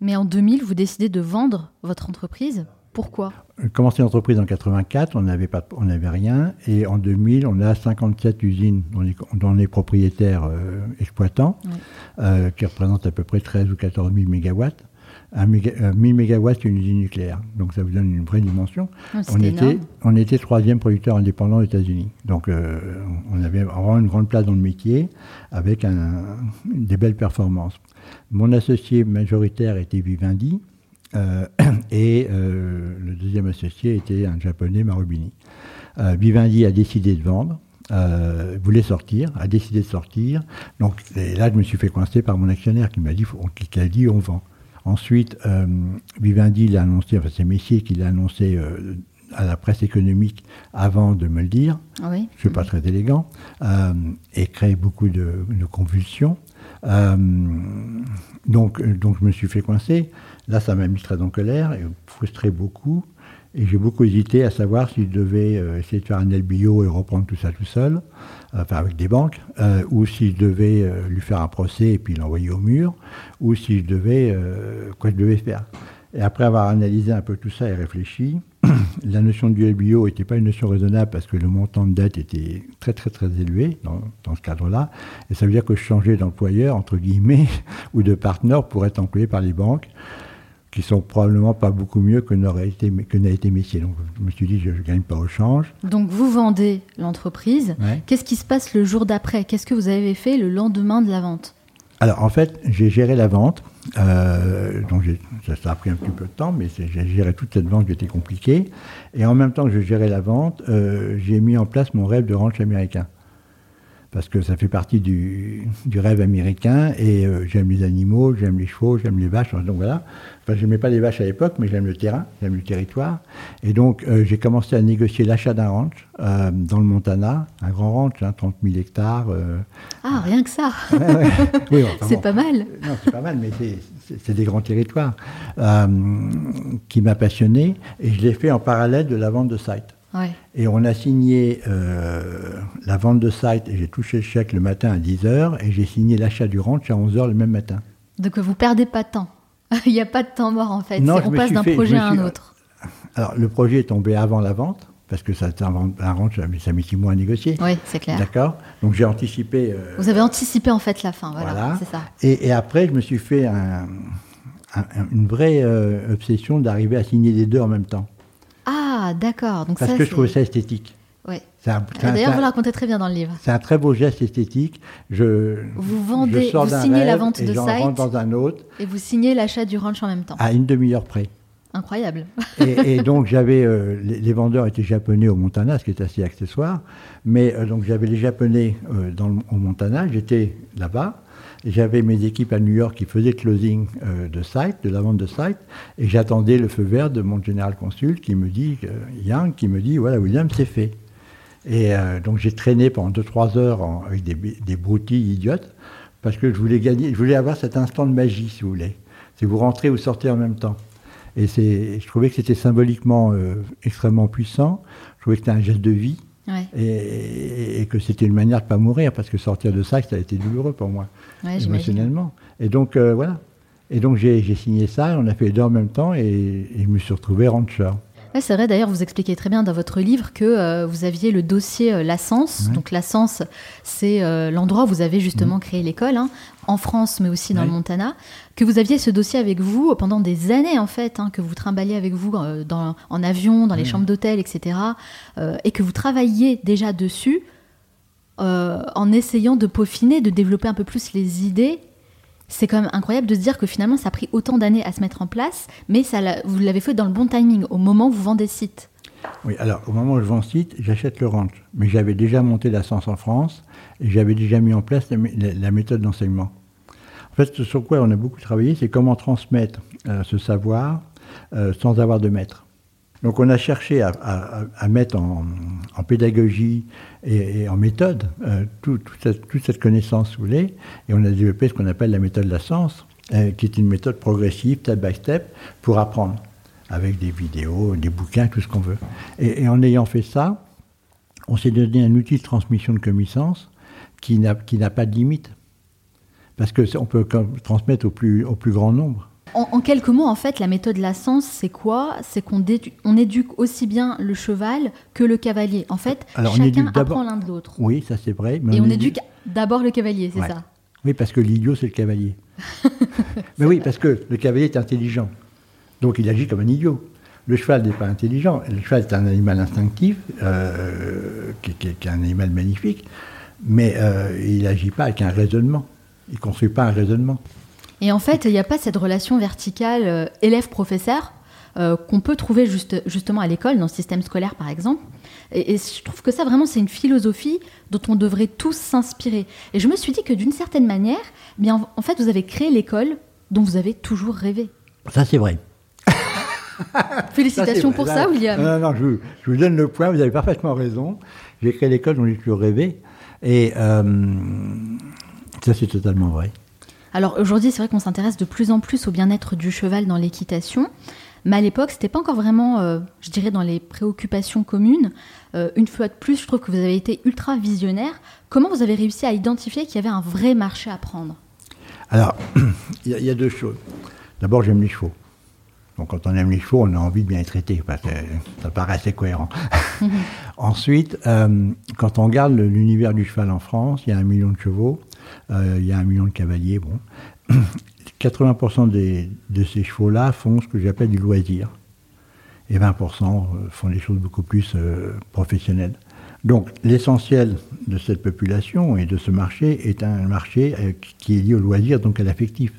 Mais en 2000, vous décidez de vendre votre entreprise? Pourquoi? J'ai commencé l'entreprise en 84, on n'avait pas, on n'avait rien, et en 2000, on a 57 usines dont les, dont les propriétaires euh, exploitants, Oui. euh, qui représentent à peu près 13 ou 14 000 mégawatts. Un méga, euh, 1000 mégawatts, c'est une usine nucléaire, donc ça vous donne une vraie dimension. Ah, On était, on était troisième producteur indépendant aux États-Unis. Donc, euh, on avait vraiment une grande place dans le métier avec un- des belles performances. Mon associé majoritaire était Vivendi euh, et euh, le deuxième associé était un japonais, Marubini. Euh, Vivendi a décidé de vendre. euh, voulait sortir, a décidé de sortir. Donc là, je me suis fait coincer par mon actionnaire qui m'a dit, qui a dit, on vend. Ensuite, euh, Vivendi l'a annoncé, enfin c'est Messier qui l'a annoncé euh, à la presse économique avant de me le dire, Ah oui. je ne suis pas très élégant, euh, et créé beaucoup de, de convulsions. Euh, donc, euh, donc je me suis fait coincer. Là, ça m'a mis très en colère et frustré beaucoup. Et j'ai beaucoup hésité à savoir si je devais euh, essayer de faire un LBO et reprendre tout ça tout seul, euh, enfin avec des banques, euh, ou si je devais lui faire un procès et puis l'envoyer au mur, ou si je devais, quoi je devais faire. Et après avoir analysé un peu tout ça et réfléchi, la notion du LBO n'était pas une notion raisonnable parce que le montant de dette était très très très élevé dans, dans ce cadre-là. Et ça veut dire que je changeais d'employeur, entre guillemets, ou de partenaire pour être employé par les banques, qui sont probablement pas beaucoup mieux que n'aurait été, que n'a été Messier. Donc je me suis dit, je ne gagne pas au change. Donc vous vendez l'entreprise. Ouais. Qu'est-ce qui se passe le jour d'après? Qu'est-ce que vous avez fait le lendemain de la vente? Alors en fait, j'ai géré la vente. Euh, donc ça, ça a pris un petit peu de temps, mais j'ai géré toute cette vente qui était compliquée. Et en même temps que je gérais la vente, euh, j'ai mis en place mon rêve de ranch américain. Parce que ça fait partie du, du rêve américain et euh, j'aime les animaux, j'aime les chevaux, j'aime les vaches. Donc voilà. Enfin, j'aimais pas les vaches à l'époque, mais j'aime le terrain, j'aime le territoire. Et donc euh, j'ai commencé à négocier l'achat d'un ranch euh, dans le Montana, un grand ranch, hein, 30 000 hectares. Ah, rien que ça. ouais, ouais. Oui, enfin, C'est bon. pas mal. Non, c'est pas mal, mais c'est- des grands territoires qui m'a passionné et je l'ai fait en parallèle de la vente de site. Ouais. Et on a signé euh, la vente de site et j'ai touché le chèque le matin à 10h et j'ai signé l'achat du ranch à 11h le même matin. Donc vous perdez pas de temps. Il n'y a pas de temps mort en fait. Non, On passe d'un projet à un suis- autre. Alors le projet est tombé avant la vente parce que ça, c'est un, un ranch, ça met- ça met six mois à négocier. Oui, c'est clair. D'accord Donc j'ai anticipé. euh, Vous avez anticipé en fait la fin. Voilà, Voilà. c'est ça. Et, et après, je me suis fait un- un- une vraie euh, obsession d'arriver à signer les deux en même temps. Ah, d'accord. Donc Parce ça, que je trouvais ça esthétique. C'est un- D'ailleurs, vous le racontez très bien dans le livre. c'est un très beau geste esthétique. Je, Vous vendez- je vous signez la vente de site. dans un autre Et vous signez l'achat du ranch en même temps. à une demi-heure près. Incroyable. Et, et donc j'avais euh, les, les vendeurs étaient japonais au Montana, ce qui est assez accessoire. Mais euh, donc j'avais les japonais euh, dans le- au Montana, j'étais là-bas. J'avais mes équipes à New York qui faisaient closing euh, de site, de la vente de site, et j'attendais le feu vert de mon général consul qui me dit, euh, Yang, qui me dit, voilà William, c'est fait. Et euh, donc j'ai traîné pendant 2-3 heures avec des, des broutilles idiotes, parce que je voulais gagner, je voulais avoir cet instant de magie, si vous voulez. C'est vous rentrez ou sortez en même temps. Et je trouvais que c'était symboliquement extrêmement puissant. Je trouvais que c'était un geste de vie Ouais, et, et que c'était une manière de ne pas mourir parce que sortir de ça, ça a été douloureux pour moi, ouais émotionnellement. Et donc euh, voilà. Et donc j'ai, j'ai signé ça, on a fait les deux en même temps et, et je me suis retrouvé rancher. C'est vrai, d'ailleurs, vous expliquez très bien dans votre livre que euh, vous aviez le dossier euh, La Sens. Ouais. Donc, La Sens, c'est euh, l'endroit où vous avez justement Mhm. créé l'école, hein, en France, mais aussi dans Ouais. le Montana. Que vous aviez ce dossier avec vous pendant des années, en fait, hein, que vous trimballiez avec vous euh, dans, en avion, dans les chambres d'hôtel, etc. et que vous travailliez déjà dessus en essayant de peaufiner, de développer un peu plus les idées. C'est quand même incroyable de se dire que finalement, ça a pris autant d'années à se mettre en place, mais ça vous l'avez fait dans le bon timing, au moment où vous vendez site. Oui, alors au moment où je vends site, j'achète le ranch. Mais j'avais déjà monté la Sens en France et j'avais déjà mis en place la méthode d'enseignement. En fait, ce sur quoi on a beaucoup travaillé, c'est comment transmettre euh, ce savoir euh, sans avoir de maître. Donc on a cherché à, mettre en, pédagogie et, en méthode euh, tout- toute, cette, connaissance, si vous voulez, et on a développé ce qu'on appelle la méthode de la sens, euh, qui est une méthode progressive, step by step, pour apprendre, avec des vidéos, des bouquins, tout ce qu'on veut. Et, en ayant fait ça, on s'est donné un outil de transmission de connaissances qui n'a pas de limite. Parce qu'on peut transmettre au plus grand nombre. En, en quelques mots, en fait, la méthode La Sens, c'est quoi? C'est qu'on on éduque aussi bien le cheval que le cavalier. En fait, Alors, chacun apprend l'un de l'autre. Oui, ça c'est vrai. mais Et on éduque d'abord le cavalier, c'est Ouais. ça? Oui, parce que l'idiot, c'est le cavalier. Mais oui, parce que le cavalier est intelligent. Donc il agit comme un idiot. Le cheval n'est pas intelligent. Le cheval est un animal instinctif, euh, qui, qui- qui est un animal magnifique, mais euh, il n'agit pas avec un raisonnement. Il ne construit pas un raisonnement. Et en fait, il n'y a pas cette relation verticale euh, élève-professeur euh, qu'on peut trouver juste, justement à l'école, dans le système scolaire par exemple. Et, et je trouve que ça vraiment, c'est une philosophie dont on devrait tous s'inspirer. Et je me suis dit que d'une certaine manière, eh bien, en- en fait, vous avez créé l'école dont vous avez toujours rêvé. Ça, c'est vrai. Félicitations pour vrai. ça, William. Non, non, je, vous- je vous donne le point, vous avez parfaitement raison. J'ai créé l'école dont j'ai toujours rêvé. Et euh, ça, c'est totalement vrai. Alors aujourd'hui, c'est vrai qu'on s'intéresse de plus en plus au bien-être du cheval dans l'équitation. Mais à l'époque, c'était pas encore vraiment, euh, je dirais, dans les préoccupations communes. Euh, une fois de plus, je trouve que vous avez été ultra visionnaire. Comment vous avez réussi à identifier qu'il y avait un vrai marché à prendre? Alors, il y, a- il y a deux choses. D'abord, j'aime les chevaux. Donc, quand on aime les chevaux, on a envie de bien les traiter. Parce que ça paraît assez cohérent. Ensuite, euh, quand on regarde l'univers du cheval en France, il y a un million de chevaux, il y a un million de cavaliers. Bon, 80% des- de ces chevaux-là font ce que j'appelle du loisir. Et 20% font des choses beaucoup plus euh, professionnelles. Donc, l'essentiel de cette population et de ce marché est un marché euh, qui est lié au loisir, donc à l'affectif.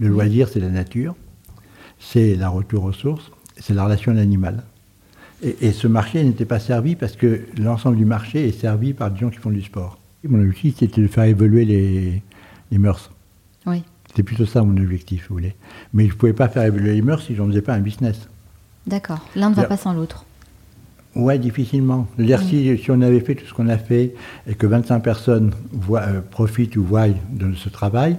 Le loisir, c'est la nature, c'est la retour aux sources, c'est la relation à l'animal. Et, et ce marché n'était pas servi parce que l'ensemble du marché est servi par des gens qui font du sport. Mon objectif, c'était de faire évoluer les, les mœurs. Oui. C'était plutôt ça mon objectif, si vous voulez. Mais je ne pouvais pas faire évoluer les mœurs si je n'en faisais pas un business. D'accord. L'un ne va pas sans l'autre. Ouais, difficilement. C'est-à-dire si, si on avait fait tout ce qu'on a fait et que 25 personnes voient, euh, profitent ou voient de ce travail,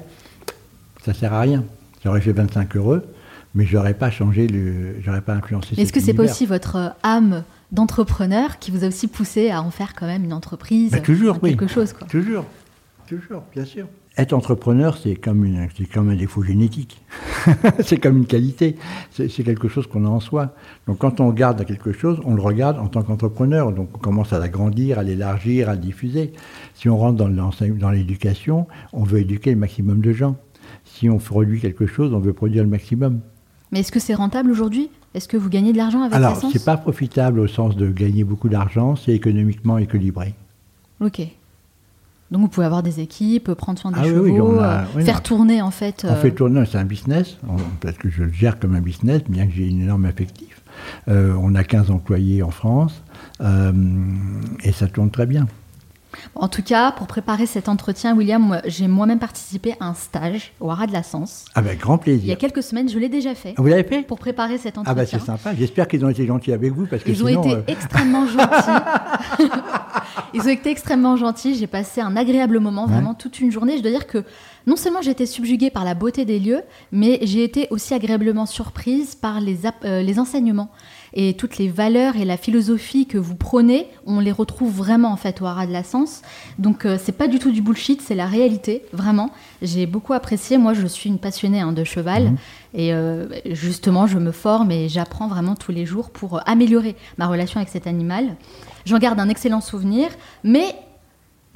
ça sert à rien. J'aurais fait 25 heureux, mais j'aurais pas changé j'aurais pas influencé. Est-ce que c'est pas aussi votre euh, âme d'entrepreneur qui vous a aussi poussé à en faire quand même une entreprise Bah, toujours, oui. quelque chose quoi. Toujours, toujours, bien sûr. Être entrepreneur, c'est comme, une, c'est comme un défaut génétique. c'est comme une qualité. C'est, c'est quelque chose qu'on a en soi. Donc quand on regarde à quelque chose, on le regarde en tant qu'entrepreneur. Donc on commence à l'agrandir, à l'élargir, à le diffuser. Si on rentre dans l'éducation, on veut éduquer le maximum de gens. Si on produit quelque chose, on veut produire le maximum. Mais est-ce que c'est rentable aujourd'hui? Est-ce que vous gagnez de l'argent avec Alors, l'essence? c'est pas profitable au sens de gagner beaucoup d'argent, c'est économiquement équilibré. Ok. Donc vous pouvez avoir des équipes, prendre soin des Ah chevaux, oui, on a- oui, faire tourner en fait. On euh, fait tourner, c'est un business, on- parce que je le gère comme un business, bien que j'ai une énorme affectif. Euh, on a 15 employés en France, euh, et ça tourne très bien. En tout cas, pour préparer cet entretien, William, j'ai moi-même participé à un stage au Haras de la Sens. Avec grand Il y a plaisir. quelques semaines, je l'ai déjà fait Vous l'avez fait? Pour préparer cet Ah bah entretien. c'est sympa, j'espère qu'ils ont été gentils avec vous, parce que Ils ont été euh, extrêmement gentils. Ils ont été extrêmement gentils. J'ai passé un agréable moment, Ouais. vraiment toute une journée. Je dois dire que non seulement j'ai été subjuguée par la beauté des lieux, mais j'ai été aussi agréablement surprise par les, euh, les enseignements. Et toutes les valeurs et la philosophie que vous prenez, on les retrouve vraiment en fait au Haras de la Sens. Donc euh, c'est pas du tout du bullshit, c'est la réalité, vraiment. J'ai beaucoup apprécié. Moi, je suis une passionnée hein, de cheval Mhm. et euh, justement, je me forme et j'apprends vraiment tous les jours pour euh, améliorer ma relation avec cet animal. J'en garde un excellent souvenir, mais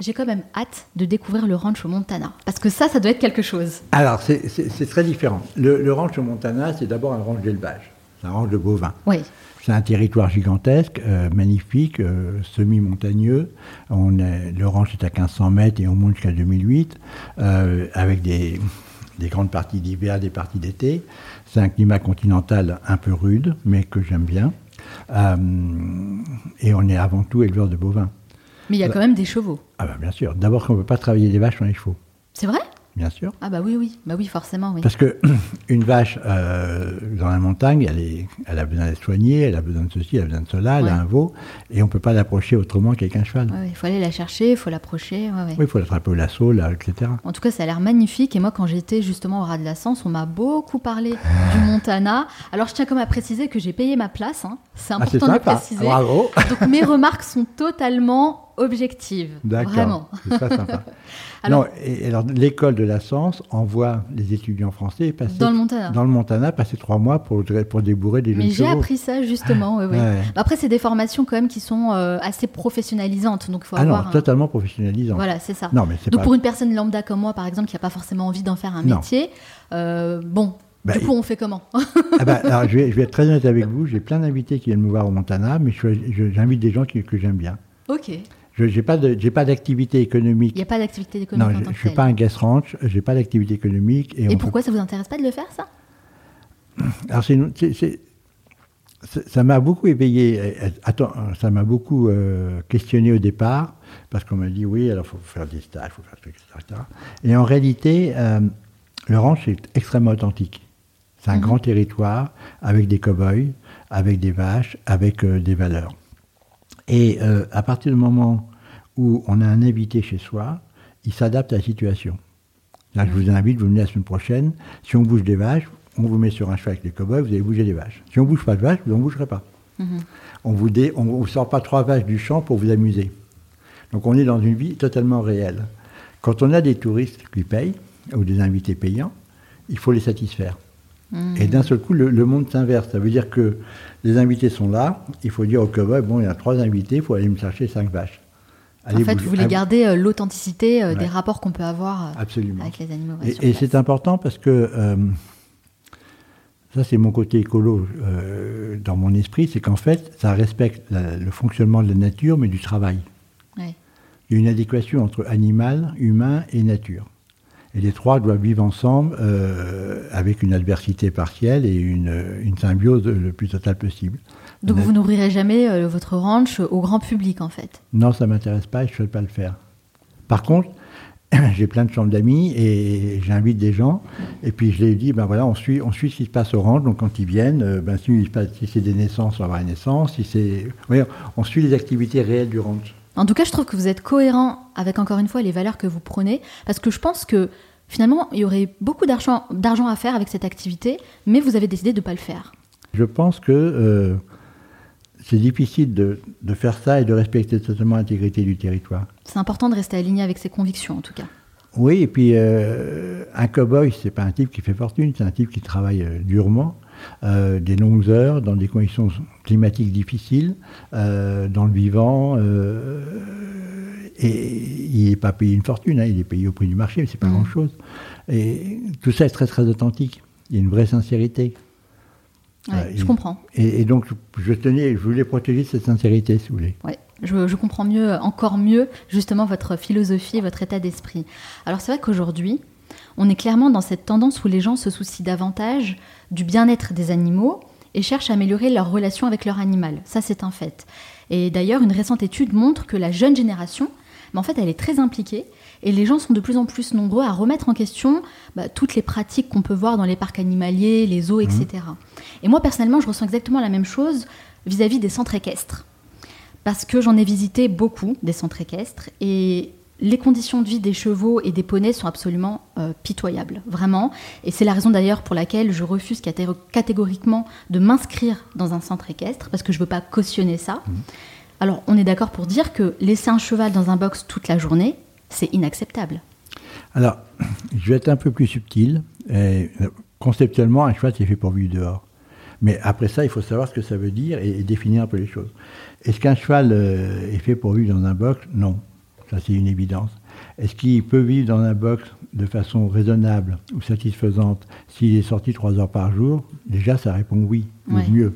j'ai quand même hâte de découvrir le ranch au Montana parce que ça, ça doit être quelque chose. Alors, c'est- très différent. Le, le ranch au Montana, c'est d'abord un ranch d'élevage. C'est un ranch de. Oui. C'est un territoire gigantesque, euh, magnifique, euh, semi-montagneux. On est- le ranch est à 1500 mètres et on monte jusqu'à 2008, euh, avec des, des grandes parties d'hiver, des parties d'été. C'est un climat continental un peu rude, mais que j'aime bien. Euh, et on est avant tout éleveur de bovins. Mais il y a quand même des chevaux. Ah ben bien sûr. D'abord qu'on ne peut pas travailler des vaches sans les chevaux, C'est vrai? Bien sûr. Ah bah oui, oui. Bah oui, forcément, oui. Parce que une vache euh, dans la montagne, elle, est, elle a besoin d'être soignée, elle a besoin de ceci, elle a besoin de cela, elle Ouais. a un veau, et on ne peut pas l'approcher autrement qu'avec un cheval. Ouais, ouais, Il faut aller la chercher, il faut l'approcher. ouais. Oui, il faut l'attraper au lasso, là, etc. En tout cas, ça a l'air magnifique. Et moi, quand j'étais justement au Ras de la Sens, on m'a beaucoup parlé du Montana. Alors, je tiens comme à préciser que j'ai payé ma place. hein. C'est Ah, important de le sympa. préciser. Bravo. Donc, mes remarques sont totalement objectives. D'accord. Vraiment. C'est sympa. Alors- non, et alors l'école de la Science envoie les étudiants français passer Dans le Montana. dans le Montana, passer trois mois pour, pour débourrer des Mais j'ai chevaux. appris ça justement. oui, oui. Ouais. Après, c'est des formations quand même qui sont euh, assez professionnalisantes. Donc, il faut Ah non, avoir. un- totalement professionnalisant. Voilà, c'est ça. Non, mais c'est Donc pas. pour une personne lambda comme moi, par exemple, qui n'a pas forcément envie d'en faire un Non. métier, euh, bon, Bah, du coup, on fait comment Ah bah, alors, je, vais, je vais être très honnête avec vous. J'ai plein d'invités qui viennent me voir au Montana, mais je- je- j'invite des gens qui- que j'aime bien. Ok. Il Je n'ai pas de- j'ai pas d'activité économique. n'y a pas d'activité Non, économique en je tant ne que suis pas un guest ranch, j'ai pas d'activité économique. Et, pourquoi ça vous intéresse pas de le faire, ça? Alors, c'est une- c'est- c'est- c'est- ça m'a beaucoup éveillé. Attends, ça m'a beaucoup euh, questionné au départ, parce qu'on m'a dit oui, alors il faut faire des stages, il faut faire etc., etc. Et en réalité, euh, le ranch est extrêmement authentique. C'est un Mhm. grand territoire avec des cow-boys, avec des vaches, avec euh, des valeurs. Et euh, à partir du moment où on a un invité chez soi, il s'adapte à la situation. Là, je vous invite, vous venez la semaine prochaine. Si on bouge des vaches, on vous met sur un cheval avec les cow-boys, vous allez bouger des vaches. Si on ne bouge pas de vaches, vous n'en bougerez pas. Mhm. On vous dé- on vous sort pas trois vaches du champ pour vous amuser. Donc on est dans une vie totalement réelle. Quand on a des touristes qui payent, ou des invités payants, il faut les satisfaire. Mhm. Et d'un seul coup, le, le monde s'inverse. Ça veut dire que les invités sont là, il faut dire au cow-boy, bon, il y a trois invités, il faut aller me chercher cinq vaches. En fait, vous voulez garder euh, l'authenticité euh, des rapports qu'on peut avoir euh, Absolument. avec les animaux. ouais, Et, c'est important parce que ça, c'est mon côté écolo dans mon esprit, c'est qu'en fait, ça respecte la- le fonctionnement de la nature, mais du travail. Ouais. Il y a une adéquation entre animal, humain et nature. Et les trois doivent vivre ensemble euh, avec une adversité partielle et une, une symbiose le plus totale possible. Donc vous n'ouvrirez jamais euh, votre ranch au grand public, en fait? Non, ça m'intéresse pas et je ne souhaite pas le faire. Par contre, j'ai plein de chambres d'amis et j'invite des gens. Et puis je les dis, ben voilà, on suit, on suit ce qui se passe au ranch. Donc quand ils viennent, euh, ben, si, c'est des naissances, on va avoir une naissance. Si c'est, on suit les activités réelles du ranch. En tout cas, je trouve que vous êtes cohérent avec, encore une fois, les valeurs que vous prenez, parce que je pense que finalement, il y aurait beaucoup d'argent à faire avec cette activité, mais vous avez décidé de ne pas le faire. Je pense que euh, c'est difficile de, de faire ça et de respecter totalement l'intégrité du territoire. C'est important de rester aligné avec ses convictions, en tout cas. Oui, et puis euh, un cow-boy, c'est pas un type qui fait fortune, c'est un type qui travaille euh, durement, euh, des longues heures, dans des conditions climatiques difficiles, euh, dans le vivant, euh, et il n'est pas payé une fortune, hein, il est payé au prix du marché, mais c'est pas Mhm. grand-chose. Et tout ça est très très authentique. Il y a une vraie sincérité. Ouais, Euh, je comprends. Et, et donc, je tenais, je voulais protéger cette sincérité, si vous voulez. Ouais, je, je comprends mieux, encore mieux, justement votre philosophie, votre état d'esprit. Alors c'est vrai qu'aujourd'hui, on est clairement dans cette tendance où les gens se soucient davantage du bien-être des animaux et cherchent à améliorer leur relation avec leur animal. Ça, c'est un fait. Et d'ailleurs, une récente étude montre que la jeune génération, mais en fait, elle est très impliquée et les gens sont de plus en plus nombreux à remettre en question bah, toutes les pratiques qu'on peut voir dans les parcs animaliers, les zoos, etc. Et moi, personnellement, je ressens exactement la même chose vis-à-vis des centres équestres parce que j'en ai visité beaucoup des centres équestres et les conditions de vie des chevaux et des poneys sont absolument euh, pitoyables, vraiment. Et c'est la raison d'ailleurs pour laquelle je refuse catégoriquement de m'inscrire dans un centre équestre, parce que je ne veux pas cautionner ça. Mmh. Alors, on est d'accord pour dire que laisser un cheval dans un box toute la journée, c'est inacceptable. Alors, je vais être un peu plus subtil. Et, conceptuellement, un cheval, c'est fait pour vivre dehors. Mais après ça, il faut savoir ce que ça veut dire et, définir un peu les choses. Est-ce qu'un cheval euh, est fait pour vivre dans un box? Non. Ça, c'est une évidence. Est-ce qu'il peut vivre dans un box de façon raisonnable ou satisfaisante s'il est sorti trois heures par jour? Déjà, ça répond oui, ou mieux.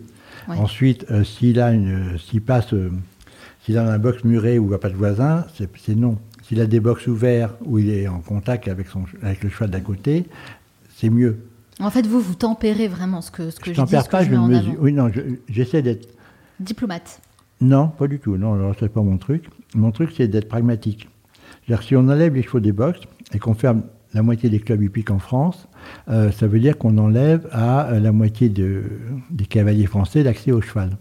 Ensuite, euh, s'il a une, s'il passe, euh, s'il a un box muré où il n'y a pas de voisin, c'est non. S'il a des box ouverts où il est en contact avec, son, avec le cheval d'à côté, c'est mieux. En fait, vous, vous tempérez vraiment ce que, ce que je, je tempère pas, je, mesure. Oui, non, j'essaie d'être. Diplomate. Non, pas du tout. Non, c'est pas mon truc. Mon truc, c'est d'être pragmatique. C'est-à-dire si on enlève les chevaux des box et qu'on ferme la moitié des clubs hippiques en France, euh, ça veut dire qu'on enlève à euh, la moitié de, des cavaliers français l'accès au cheval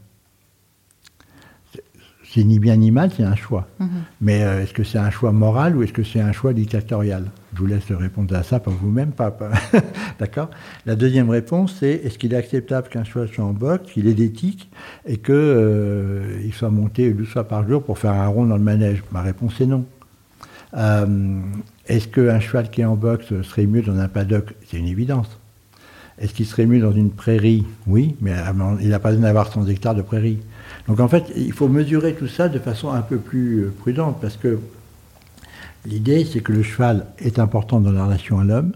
c'est ni bien ni mal, c'est un choix. Mhm. Mais euh, est-ce que c'est un choix moral ou est-ce que c'est un choix dictatorial? Je vous laisse répondre à ça par vous-même, papa. D'accord? La deuxième réponse, c'est est-ce qu'il est acceptable qu'un cheval soit en boxe, qu'il ait d'éthique et qu'il euh, soit monté 12 fois par jour pour faire un rond dans le manège? Ma réponse est non. Euh, est-ce qu'un cheval qui est en boxe serait mieux dans un paddock? C'est une évidence. Est-ce qu'il serait mieux dans une prairie? Oui, mais il n'a pas besoin d'avoir 100 hectares de prairie. Donc en fait, il faut mesurer tout ça de façon un peu plus euh, prudente, parce que l'idée, c'est que le cheval est important dans la relation à l'homme,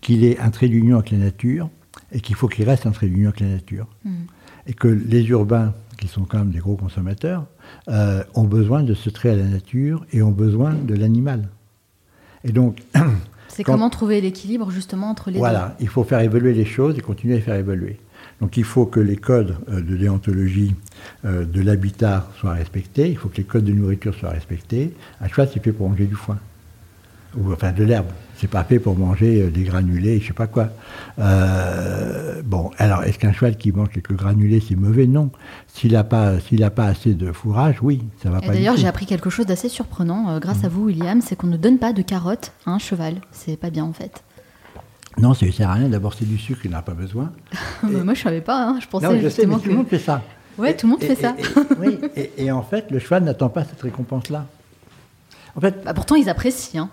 qu'il est un trait d'union avec la nature, et qu'il faut qu'il reste un trait d'union avec la nature. Mm. Et que les urbains, qui sont quand même des gros consommateurs, euh, ont besoin de ce trait à la nature et ont besoin de l'animal. Et donc... C'est comment trouver l'équilibre justement entre les deux? Voilà, il faut faire évoluer les choses et continuer à les faire évoluer. Donc il faut que les codes euh, de déontologie euh, de l'habitat soient respectés, il faut que les codes de nourriture soient respectés. Un cheval, c'est fait pour manger du foin, ou enfin de l'herbe. C'est pas fait pour manger euh, des granulés, je sais pas quoi. bon, alors est-ce qu'un cheval qui mange quelques granulés, c'est mauvais? Non. S'il n'a pas, s'il a pas assez de fourrage, oui, ça va Et pas. D'ailleurs, j'ai appris quelque chose d'assez surprenant grâce à mmh. vous, William, c'est qu'on ne donne pas de carottes à un cheval. C'est pas bien en fait. Non, ça ne sert à rien. D'abord, c'est du sucre, il n'a pas besoin. Moi, je ne savais pas. Hein. Je pensais non, je sais, mais tout le monde fait ça. Oui, tout le monde fait ça. oui, et, en fait, le cheval n'attend pas cette récompense-là. En fait, bah, pourtant, ils apprécient.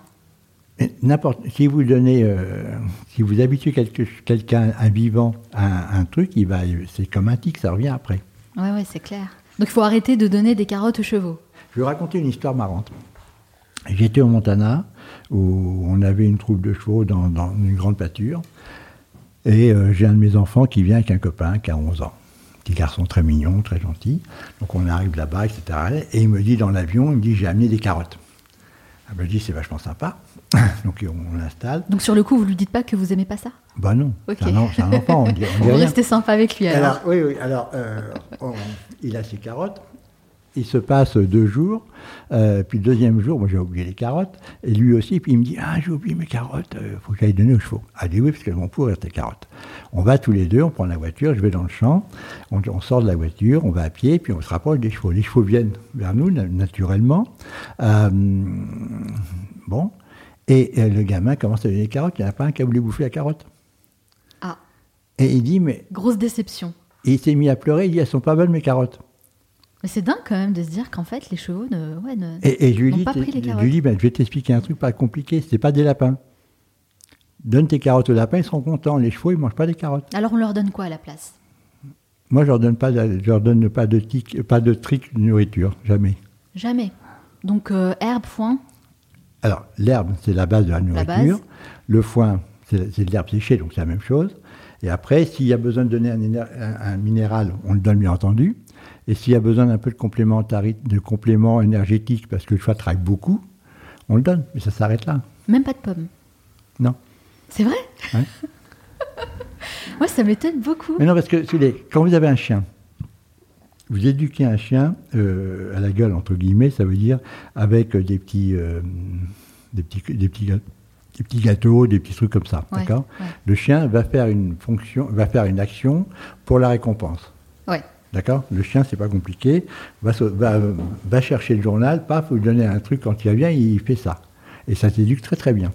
Hein. N'importe. Si vous donnez, euh, si vous habituez quelqu'un, un vivant, à un, truc, il va, c'est comme un tic, ça revient après. Oui, ouais, c'est clair. Donc, il faut arrêter de donner des carottes aux chevaux. Je vais vous raconter une histoire marrante. J'étais au Montana où on avait une troupe de chevaux dans, une grande pâture. Et euh, j'ai un de mes enfants qui vient avec un copain qui a 11 ans. Petit garçon très mignon, très gentil. Donc on arrive là-bas, etc. Et il me dit dans l'avion, il me dit j'ai amené des carottes. Ah ben, je dis c'est vachement sympa. Donc on l'installe. Donc sur le coup, vous lui dites pas que vous aimez pas ça? Bah non. C'est un, enfant. On, dit, on, sympa avec lui alors. oui, oui. Alors euh, il a ses carottes il se passe deux jours, euh, puis le deuxième jour, moi j'ai oublié les carottes, et lui aussi, puis il me dit Ah, j'ai oublié mes carottes, il euh, faut que j'aille donner aux chevaux. Ah, dit oui, parce qu'elles vont pourrir tes carottes. On va tous les deux, on prend la voiture, je vais dans le champ, on, sort de la voiture, on va à pied, puis on se rapproche des chevaux. Les chevaux viennent vers nous, naturellement. Euh, bon, et le gamin commence à donner les carottes, il n'y en a pas un qui a voulu bouffer la carotte. Ah. Et il dit Mais. Grosse déception. Et il s'est mis à pleurer, il dit Elles sont pas bonnes mes carottes. Mais c'est dingue quand même de se dire qu'en fait les chevaux ne, ouais, ne et, et pas pris les carottes. Julie, ben, je vais t'expliquer un truc pas compliqué, c'est pas des lapins. Donne tes carottes aux lapins, ils seront contents. Les chevaux, ils mangent pas des carottes. Alors on leur donne quoi à la place? Moi, je leur donne pas, je leur donne pas de tic, pas de trick de nourriture, jamais. Jamais. Donc euh, herbe, foin? Alors l'herbe, c'est la base de la nourriture. le foin, c'est de l'herbe séchée, donc c'est la même chose. Et après, s'il y a besoin de donner un minéral, on le donne bien entendu. Et s'il y a besoin d'un peu de complément, de complément énergétique, parce que le cheval travaille beaucoup, on le donne, mais ça s'arrête là. Même pas de pommes Non. C'est vrai Moi, ça m'étonne beaucoup. Mais non, parce que quand vous avez un chien, vous éduquez un chien euh, à la gueule, entre guillemets, ça veut dire avec des petits, euh, des petits, des petits, des petits gâteaux, des petits trucs comme ça, d'accord? Le chien va faire une fonction, va faire une action pour la récompense. Ouais. D'accord? Le chien, c'est pas compliqué. Va, va, chercher le journal, paf, vous lui donnez un truc quand il vient, il fait ça. Et ça s'éduque très très bien.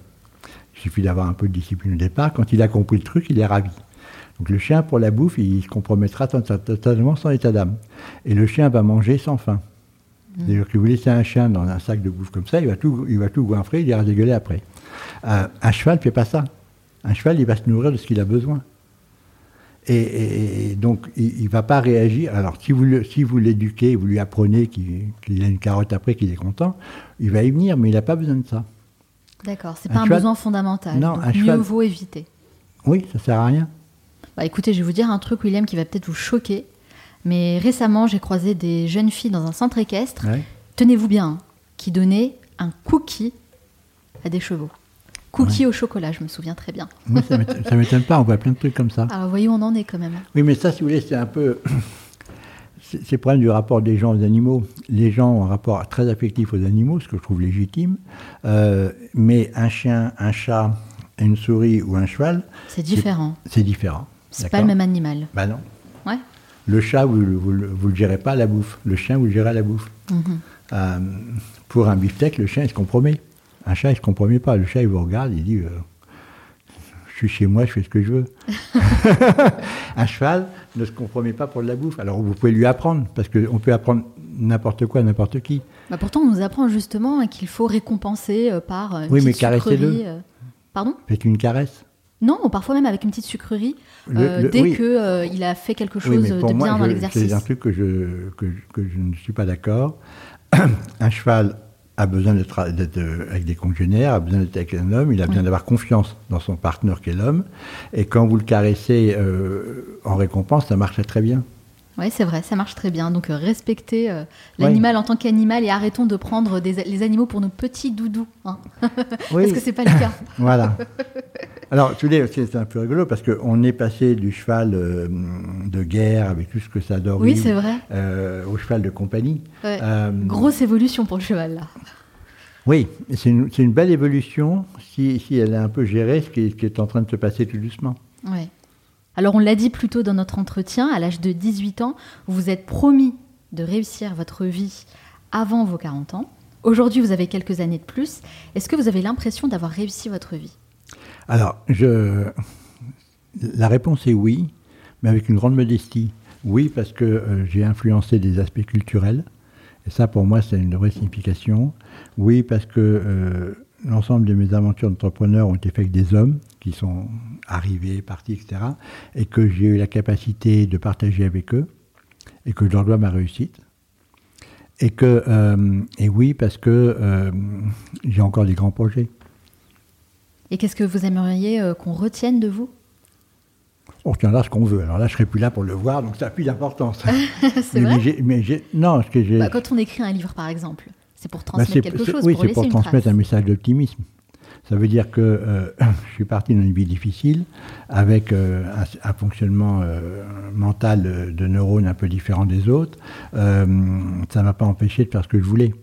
Il suffit d'avoir un peu de discipline au départ. Quand il a compris le truc, il est ravi. Donc le chien, pour la bouffe, il se compromettra totalement sans état d'âme. Et le chien va manger sans faim. Mmh. C'est-à-dire que vous laissez un chien dans un sac de bouffe comme ça, il va tout, il va tout goinfrer, il ira dégueuler après. Euh, un cheval ne fait pas ça. Un cheval, il va se nourrir de ce qu'il a besoin. Et, donc, il ne va pas réagir. Alors, si vous, si vous l'éduquez, vous lui apprenez qu'il a une carotte après, qu'il est content, il va y venir, mais il n'a pas besoin de ça. D'accord, c'est pas un besoin fondamental. Non, un mieux vaut éviter. Oui, ça sert à rien. Bah, écoutez, je vais vous dire un truc, William, qui va peut-être vous choquer. Mais récemment, j'ai croisé des jeunes filles dans un centre équestre. Tenez-vous bien, hein, qui donnaient un cookie à des chevaux. Cookie au chocolat, je me souviens très bien. Oui, ça ne m'étonne pas, on voit plein de trucs comme ça. Alors voyons, on en est quand même. Oui, mais ça, si vous voulez, c'est un peu. C'est le problème du rapport des gens aux animaux. Les gens ont un rapport très affectif aux animaux, ce que je trouve légitime. Euh, mais un chien, un chat, une souris ou un cheval. C'est différent. C'est différent. C'est pas le même animal. Bah non. Ouais. Le chat, vous ne le gérez pas à la bouffe. Le chien, vous le gérez à la bouffe. Mhm. Euh, pour un beefsteak, le chien, il se compromet. Un chat, il ne se compromet pas. Le chat, il vous regarde, il dit euh, Je suis chez moi, je fais ce que je veux. un cheval ne se compromet pas pour de la bouffe. Alors, vous pouvez lui apprendre, parce qu'on peut apprendre n'importe quoi, n'importe qui. Bah pourtant, on nous apprend justement qu'il faut récompenser euh, par une oui, petite mais caressez-le. Euh. Pardon? Faites une caresse. Non, parfois même avec une petite sucrerie, dès qu'il a fait quelque chose de bien dans l'exercice. C'est un truc que je, que, que je ne suis pas d'accord. un cheval a besoin d'être euh, avec des congénères, a besoin d'être avec un homme, il a besoin d'avoir confiance dans son partenaire qui est l'homme. Et quand vous le caressez euh, en récompense, ça marche très bien. Oui, c'est vrai, ça marche très bien. Donc euh, respectez l'animal en tant qu'animal et arrêtons de prendre les animaux pour nos petits doudous. Hein. Parce que c'est pas le cas. voilà. Alors, tu c'est un peu rigolo parce qu'on est passé du cheval de guerre avec tout ce que ça donne oui, c'est vrai. au cheval de compagnie. Grosse évolution pour le cheval, là. Oui, c'est une, belle évolution si, elle est un peu gérée, ce qui, est, en train de se passer tout doucement. Oui. Alors on l'a dit plus tôt dans notre entretien, à l'âge de 18 ans, vous vous êtes promis de réussir votre vie avant vos 40 ans. Aujourd'hui, vous avez quelques années de plus. Est-ce que vous avez l'impression d'avoir réussi votre vie? Alors, je... la réponse est oui, mais avec une grande modestie. Oui, parce que euh, j'ai influencé des aspects culturels. Et ça, pour moi, c'est une vraie signification. Oui, parce que euh, l'ensemble de mes aventures d'entrepreneur ont été faites avec des hommes qui sont arrivés, partis, etc. Et que j'ai eu la capacité de partager avec eux et que je leur dois ma réussite. Et, que, euh, et oui, parce que euh, j'ai encore des grands projets. Et qu'est-ce que vous aimeriez qu'on retienne de vous? On retiendra ce qu'on veut. Alors là, je serai plus là pour le voir, donc ça n'a plus d'importance. c'est vrai? mais non, ce que j'ai... Bah, quand on écrit un livre, par exemple, c'est pour bah, transmettre quelque chose, oui, pour c'est pour transmettre un message d'optimisme. Ça veut dire que euh, je suis parti dans une vie difficile, avec euh, un, fonctionnement euh, mental de neurones un peu différent des autres. ça ne m'a pas empêché de faire ce que je voulais.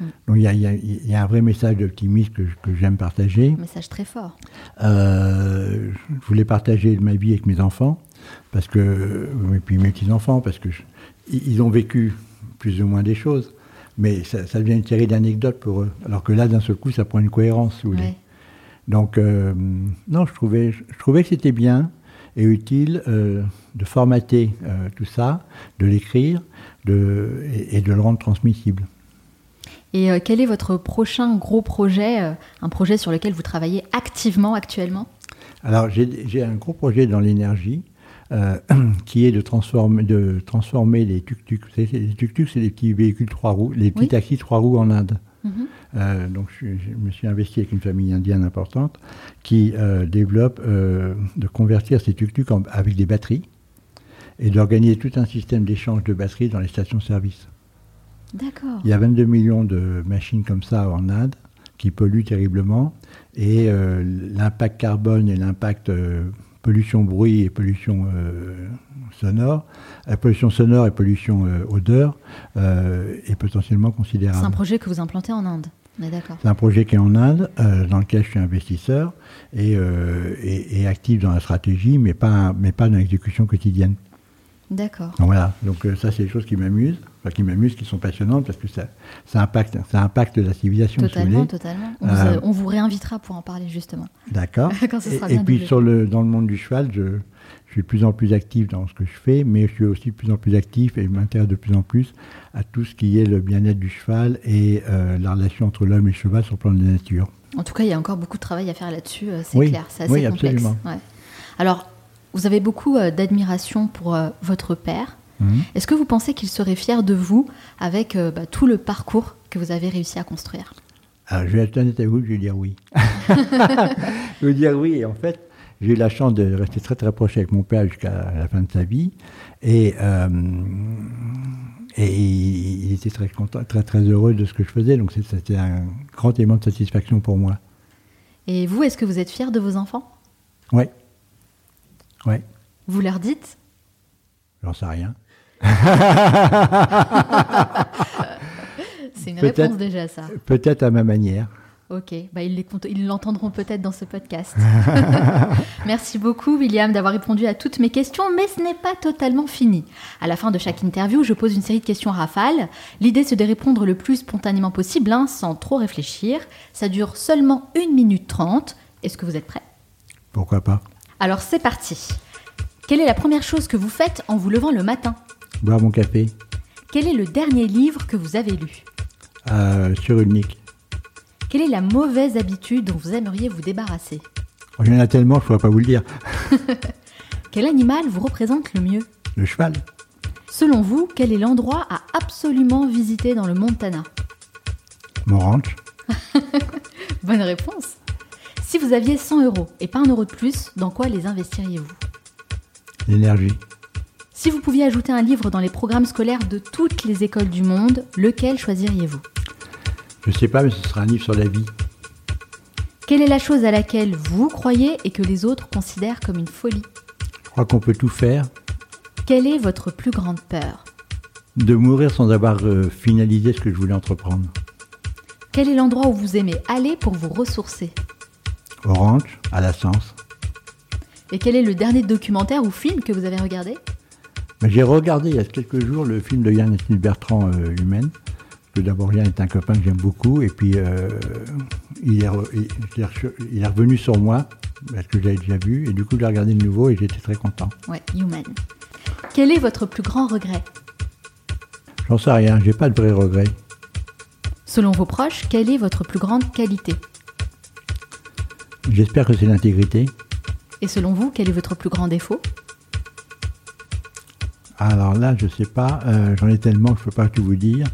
Mm. Donc il y, a un vrai message d'optimisme que, j'aime partager. Un message très fort. je voulais partager ma vie avec mes enfants, parce que, et puis mes petits-enfants, parce que ils ont vécu plus ou moins des choses, mais ça, devient une série d'anecdotes pour eux. Alors que là, d'un seul coup, ça prend une cohérence, vous voulez. Donc, euh, non, je trouvais, je trouvais que c'était bien et utile euh, de formater euh, tout ça, de l'écrire de, et, de le rendre transmissible. Et quel est votre prochain gros projet, un projet sur lequel vous travaillez activement actuellement? Alors, j'ai un gros projet dans l'énergie. qui est de transformer, de transformer les tuk-tuk. Les tuk-tuk, c'est les petits véhicules trois roues, les petits taxis trois roues en Inde. Euh, donc je, me suis investi avec une famille indienne importante qui euh, développe euh, de convertir ces tuk-tuk avec des batteries et d'organiser tout un système d'échange de batteries dans les stations-service. D'accord. Il y a 22 millions de machines comme ça en Inde qui polluent terriblement et l'impact carbone et l'impact pollution bruit et pollution sonore, pollution sonore et pollution odeur est potentiellement considérable. C'est un projet que vous implantez en Inde c'est un projet qui est en Inde, euh, dans lequel je suis investisseur et, euh, actif dans la stratégie, mais pas, mais pas dans l'exécution quotidienne. D'accord. voilà, donc euh, ça c'est des choses qui m'amusent. Enfin, qui m'amusent, qui sont passionnantes parce que ça, ça impacte, ça impacte la civilisation. Totalement, totalement. On, Euh, vous, on vous réinvitera pour en parler justement. D'accord. Et, puis développé. sur le, dans le monde du cheval, je, je suis de plus en plus actif dans ce que je fais, mais je suis aussi de plus en plus actif et je m'intéresse de plus en plus à tout ce qui est le bien-être du cheval et euh, la relation entre l'homme et le cheval sur le plan de la nature. En tout cas, il y a encore beaucoup de travail à faire là-dessus, euh, c'est Oui, clair, c'est assez oui, complexe. absolument. Ouais. Alors, vous avez beaucoup euh, d'admiration pour euh, votre père. Mhm. Est-ce que vous pensez qu'il serait fier de vous avec euh, bah, tout le parcours que vous avez réussi à construire? Alors, je vais être honnête avec vous, je vais dire oui. je vais dire oui, et en fait, j'ai eu la chance de rester très très proche avec mon père jusqu'à la fin de sa vie, et, euh, et il était très content, très très heureux de ce que je faisais, donc c'était un grand élément de satisfaction pour moi. Et vous, est-ce que vous êtes fier de vos enfants? Oui. Oui, Vous leur dites? J'en sais rien. C'est une réponse déjà, ça. Peut-être à ma manière. Ok, bah, ils l'entendront peut-être dans ce podcast. Merci beaucoup William d'avoir répondu à toutes mes questions, mais ce n'est pas totalement fini. À la fin de chaque interview, je pose une série de questions rafales. L'idée c'est de répondre le plus spontanément possible, hein, sans trop réfléchir. Ça dure seulement 1 minute 30. Est-ce que vous êtes prêts? Pourquoi pas? Alors c'est parti. Quelle est la première chose que vous faites en vous levant le matin? Boire mon café Quel est le dernier livre que vous avez lu euh, sur une nique. Quelle est la mauvaise habitude dont vous aimeriez vous débarrasser Oh, Il y en a tellement, je ne pourrais pas vous le dire. Quel animal vous représente le mieux Le cheval, Selon vous, quel est l'endroit à absolument visiter dans le Montana mon ranch, Bonne réponse. Si vous aviez 100 euros et pas un euro de plus, dans quoi les investiriez-vous l'énergie. Si vous pouviez ajouter un livre dans les programmes scolaires de toutes les écoles du monde, lequel choisiriez-vous? Je ne sais pas, mais ce sera un livre sur la vie. Quelle est la chose à laquelle vous croyez et que les autres considèrent comme une folie? Je crois qu'on peut tout faire. Quelle est votre plus grande peur? De mourir sans avoir euh, finalisé ce que je voulais entreprendre. Quel est l'endroit où vous aimez aller pour vous ressourcer? Ranch, à la Sens. Et quel est le dernier documentaire ou film que vous avez regardé? J'ai regardé il y a quelques jours le film de Yann Bertrand, euh, Humaine. Que d'abord, Yann est un copain que j'aime beaucoup. Et puis, euh, il, est re- il, il est rechu- il est revenu sur moi, parce que j'avais déjà vu. Et du coup, je l'ai regardé de nouveau et j'étais très content. Ouais, Human. Quel est votre plus grand regret? J'en sais rien, j'ai pas de vrai regret. Selon vos proches, quelle est votre plus grande qualité? J'espère que c'est l'intégrité. Et selon vous, quel est votre plus grand défaut? Alors là, je sais pas, euh, j'en ai tellement que je peux pas tout vous dire.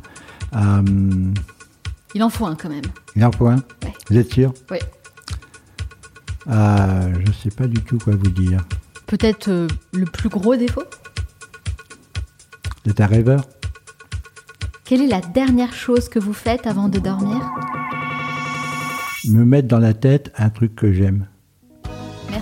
Euh, Il en faut un quand même. il y a un Ouais. Vous êtes sûr Oui. euh, Je sais pas du tout quoi vous dire. Peut-être euh, le plus gros défaut Vous êtes un rêveur Quelle est la dernière chose que vous faites avant de dormir? Me mettre dans la tête un truc que j'aime.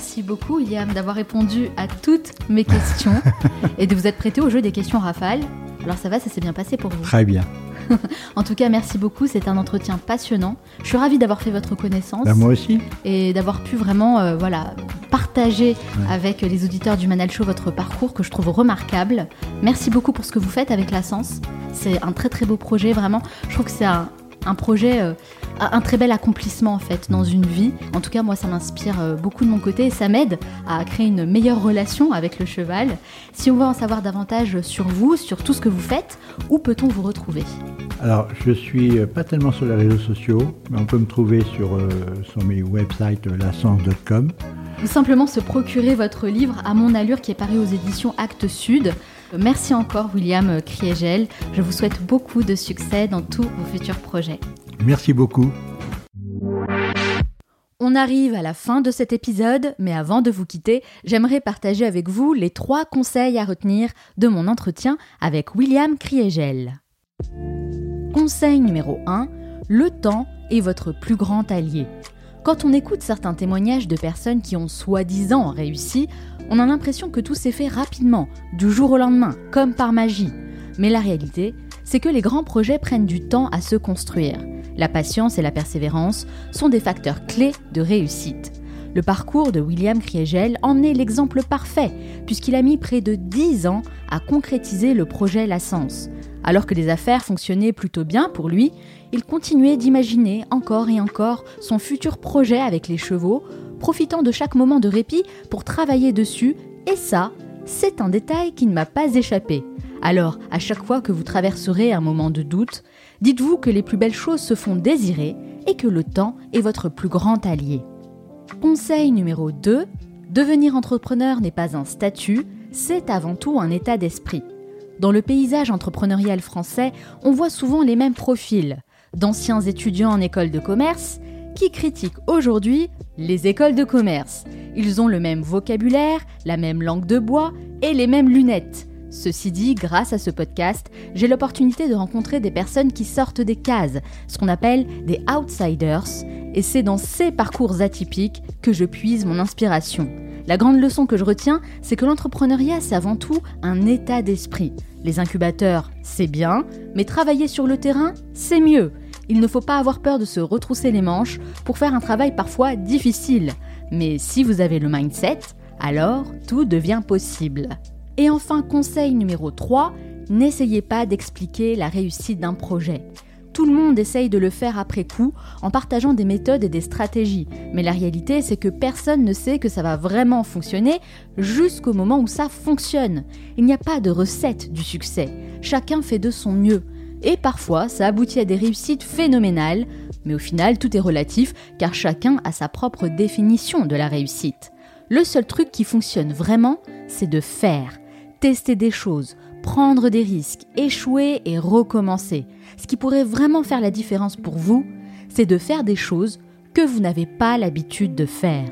Merci beaucoup, William, d'avoir répondu à toutes mes questions et de vous être prêté au jeu des questions rafales. Alors ça va, ça s'est bien passé pour vous. Très bien. En tout cas, merci beaucoup, c'est un entretien passionnant. Je suis ravie d'avoir fait votre connaissance Bah, moi aussi. et d'avoir pu vraiment euh, voilà, partager avec les auditeurs du Manal Show votre parcours que je trouve remarquable. Merci beaucoup pour ce que vous faites avec la Sens. C'est un très très beau projet, vraiment. Je trouve que c'est un, un projet, euh, un très bel accomplissement en fait dans une vie. En tout cas, moi, ça m'inspire euh, beaucoup de mon côté et ça m'aide à créer une meilleure relation avec le cheval. Si on veut en savoir davantage sur vous, sur tout ce que vous faites, où peut-on vous retrouver? Alors, je suis euh, pas tellement sur les réseaux sociaux, mais on peut me trouver sur, euh, sur mes websites euh, lasens.com. ou simplement se procurer votre livre à mon allure qui est paru aux éditions Actes Sud. Merci encore William Kriegel. Je vous souhaite beaucoup de succès dans tous vos futurs projets. Merci beaucoup. On arrive à la fin de cet épisode, mais avant de vous quitter, j'aimerais partager avec vous les trois conseils à retenir de mon entretien avec William Kriegel. Conseil numéro 1, le temps est votre plus grand allié. Quand on écoute certains témoignages de personnes qui ont soi-disant réussi, on a l'impression que tout s'est fait rapidement, du jour au lendemain, comme par magie. Mais la réalité, c'est que les grands projets prennent du temps à se construire. La patience et la persévérance sont des facteurs clés de réussite. Le parcours de William Kriegel en est l'exemple parfait, puisqu'il a mis près de 10 ans à concrétiser le projet La. Alors que les affaires fonctionnaient plutôt bien pour lui, il continuait d'imaginer encore et encore son futur projet avec les chevaux, profitant de chaque moment de répit pour travailler dessus, et ça, c'est un détail qui ne m'a pas échappé. Alors, à chaque fois que vous traverserez un moment de doute, dites-vous que les plus belles choses se font désirer et que le temps est votre plus grand allié. Conseil numéro 2, devenir entrepreneur n'est pas un statut, c'est avant tout un état d'esprit. Dans le paysage entrepreneurial français, on voit souvent les mêmes profils d'anciens étudiants en école de commerce qui critiquent aujourd'hui les écoles de commerce. Ils ont le même vocabulaire, la même langue de bois et les mêmes lunettes. Ceci dit, grâce à ce podcast, j'ai l'opportunité de rencontrer des personnes qui sortent des cases, ce qu'on appelle des outsiders, et c'est dans ces parcours atypiques que je puise mon inspiration. La grande leçon que je retiens, c'est que l'entrepreneuriat, c'est avant tout un état d'esprit. Les incubateurs, c'est bien, mais travailler sur le terrain, c'est mieux. Il ne faut pas avoir peur de se retrousser les manches pour faire un travail parfois difficile. Mais si vous avez le mindset, alors tout devient possible. Et enfin, conseil numéro 3, n'essayez pas d'expliquer la réussite d'un projet. Tout le monde essaye de le faire après coup en partageant des méthodes et des stratégies. Mais la réalité, c'est que personne ne sait que ça va vraiment fonctionner jusqu'au moment où ça fonctionne. Il n'y a pas de recette du succès. Chacun fait de son mieux. Et parfois, ça aboutit à des réussites phénoménales, mais au final, tout est relatif car chacun a sa propre définition de la réussite. Le seul truc qui fonctionne vraiment, c'est de faire, tester des choses, prendre des risques, échouer et recommencer. Ce qui pourrait vraiment faire la différence pour vous, c'est de faire des choses que vous n'avez pas l'habitude de faire.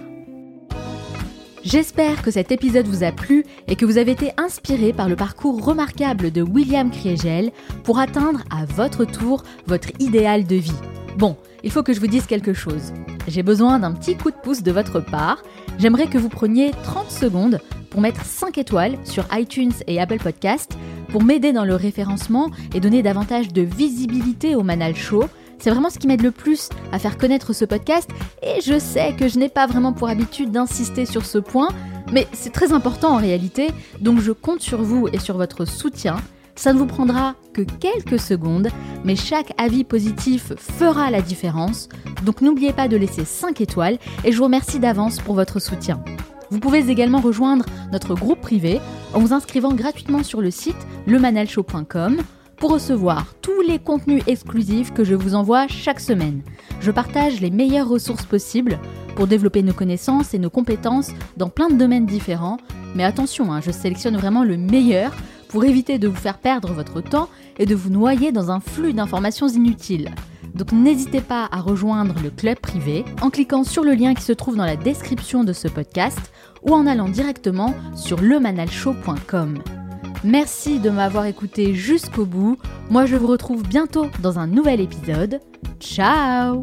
J'espère que cet épisode vous a plu et que vous avez été inspiré par le parcours remarquable de William Kriegel pour atteindre à votre tour votre idéal de vie. Bon, il faut que je vous dise quelque chose. J'ai besoin d'un petit coup de pouce de votre part. J'aimerais que vous preniez 30 secondes pour mettre 5 étoiles sur iTunes et Apple Podcast pour m'aider dans le référencement et donner davantage de visibilité au Manal Show c'est vraiment ce qui m'aide le plus à faire connaître ce podcast et je sais que je n'ai pas vraiment pour habitude d'insister sur ce point, mais c'est très important en réalité, donc je compte sur vous et sur votre soutien. Ça ne vous prendra que quelques secondes, mais chaque avis positif fera la différence, donc n'oubliez pas de laisser 5 étoiles et je vous remercie d'avance pour votre soutien. Vous pouvez également rejoindre notre groupe privé en vous inscrivant gratuitement sur le site lemanalshow.com pour recevoir tous les contenus exclusifs que je vous envoie chaque semaine. Je partage les meilleures ressources possibles pour développer nos connaissances et nos compétences dans plein de domaines différents. Mais attention, hein, je sélectionne vraiment le meilleur pour éviter de vous faire perdre votre temps et de vous noyer dans un flux d'informations inutiles. Donc n'hésitez pas à rejoindre le club privé en cliquant sur le lien qui se trouve dans la description de ce podcast ou en allant directement sur lemanalshow.com. Merci de m'avoir écouté jusqu'au bout. Moi, je vous retrouve bientôt dans un nouvel épisode. Ciao.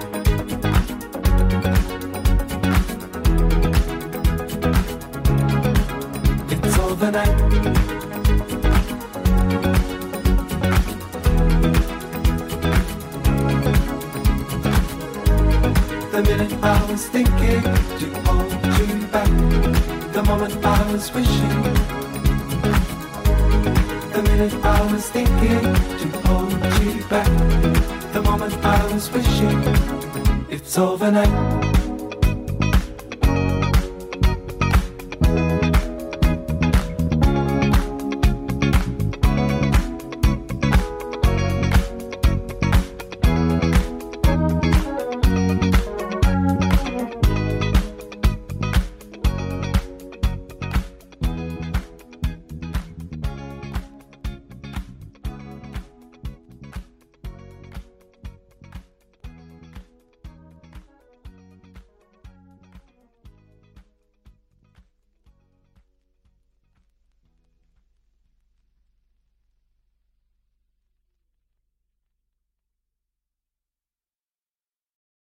It's overnight. The minute I was thinking to hold you back. The moment I was wishing. The minute I was thinking to hold you back. The moment I was wishing. It's overnight.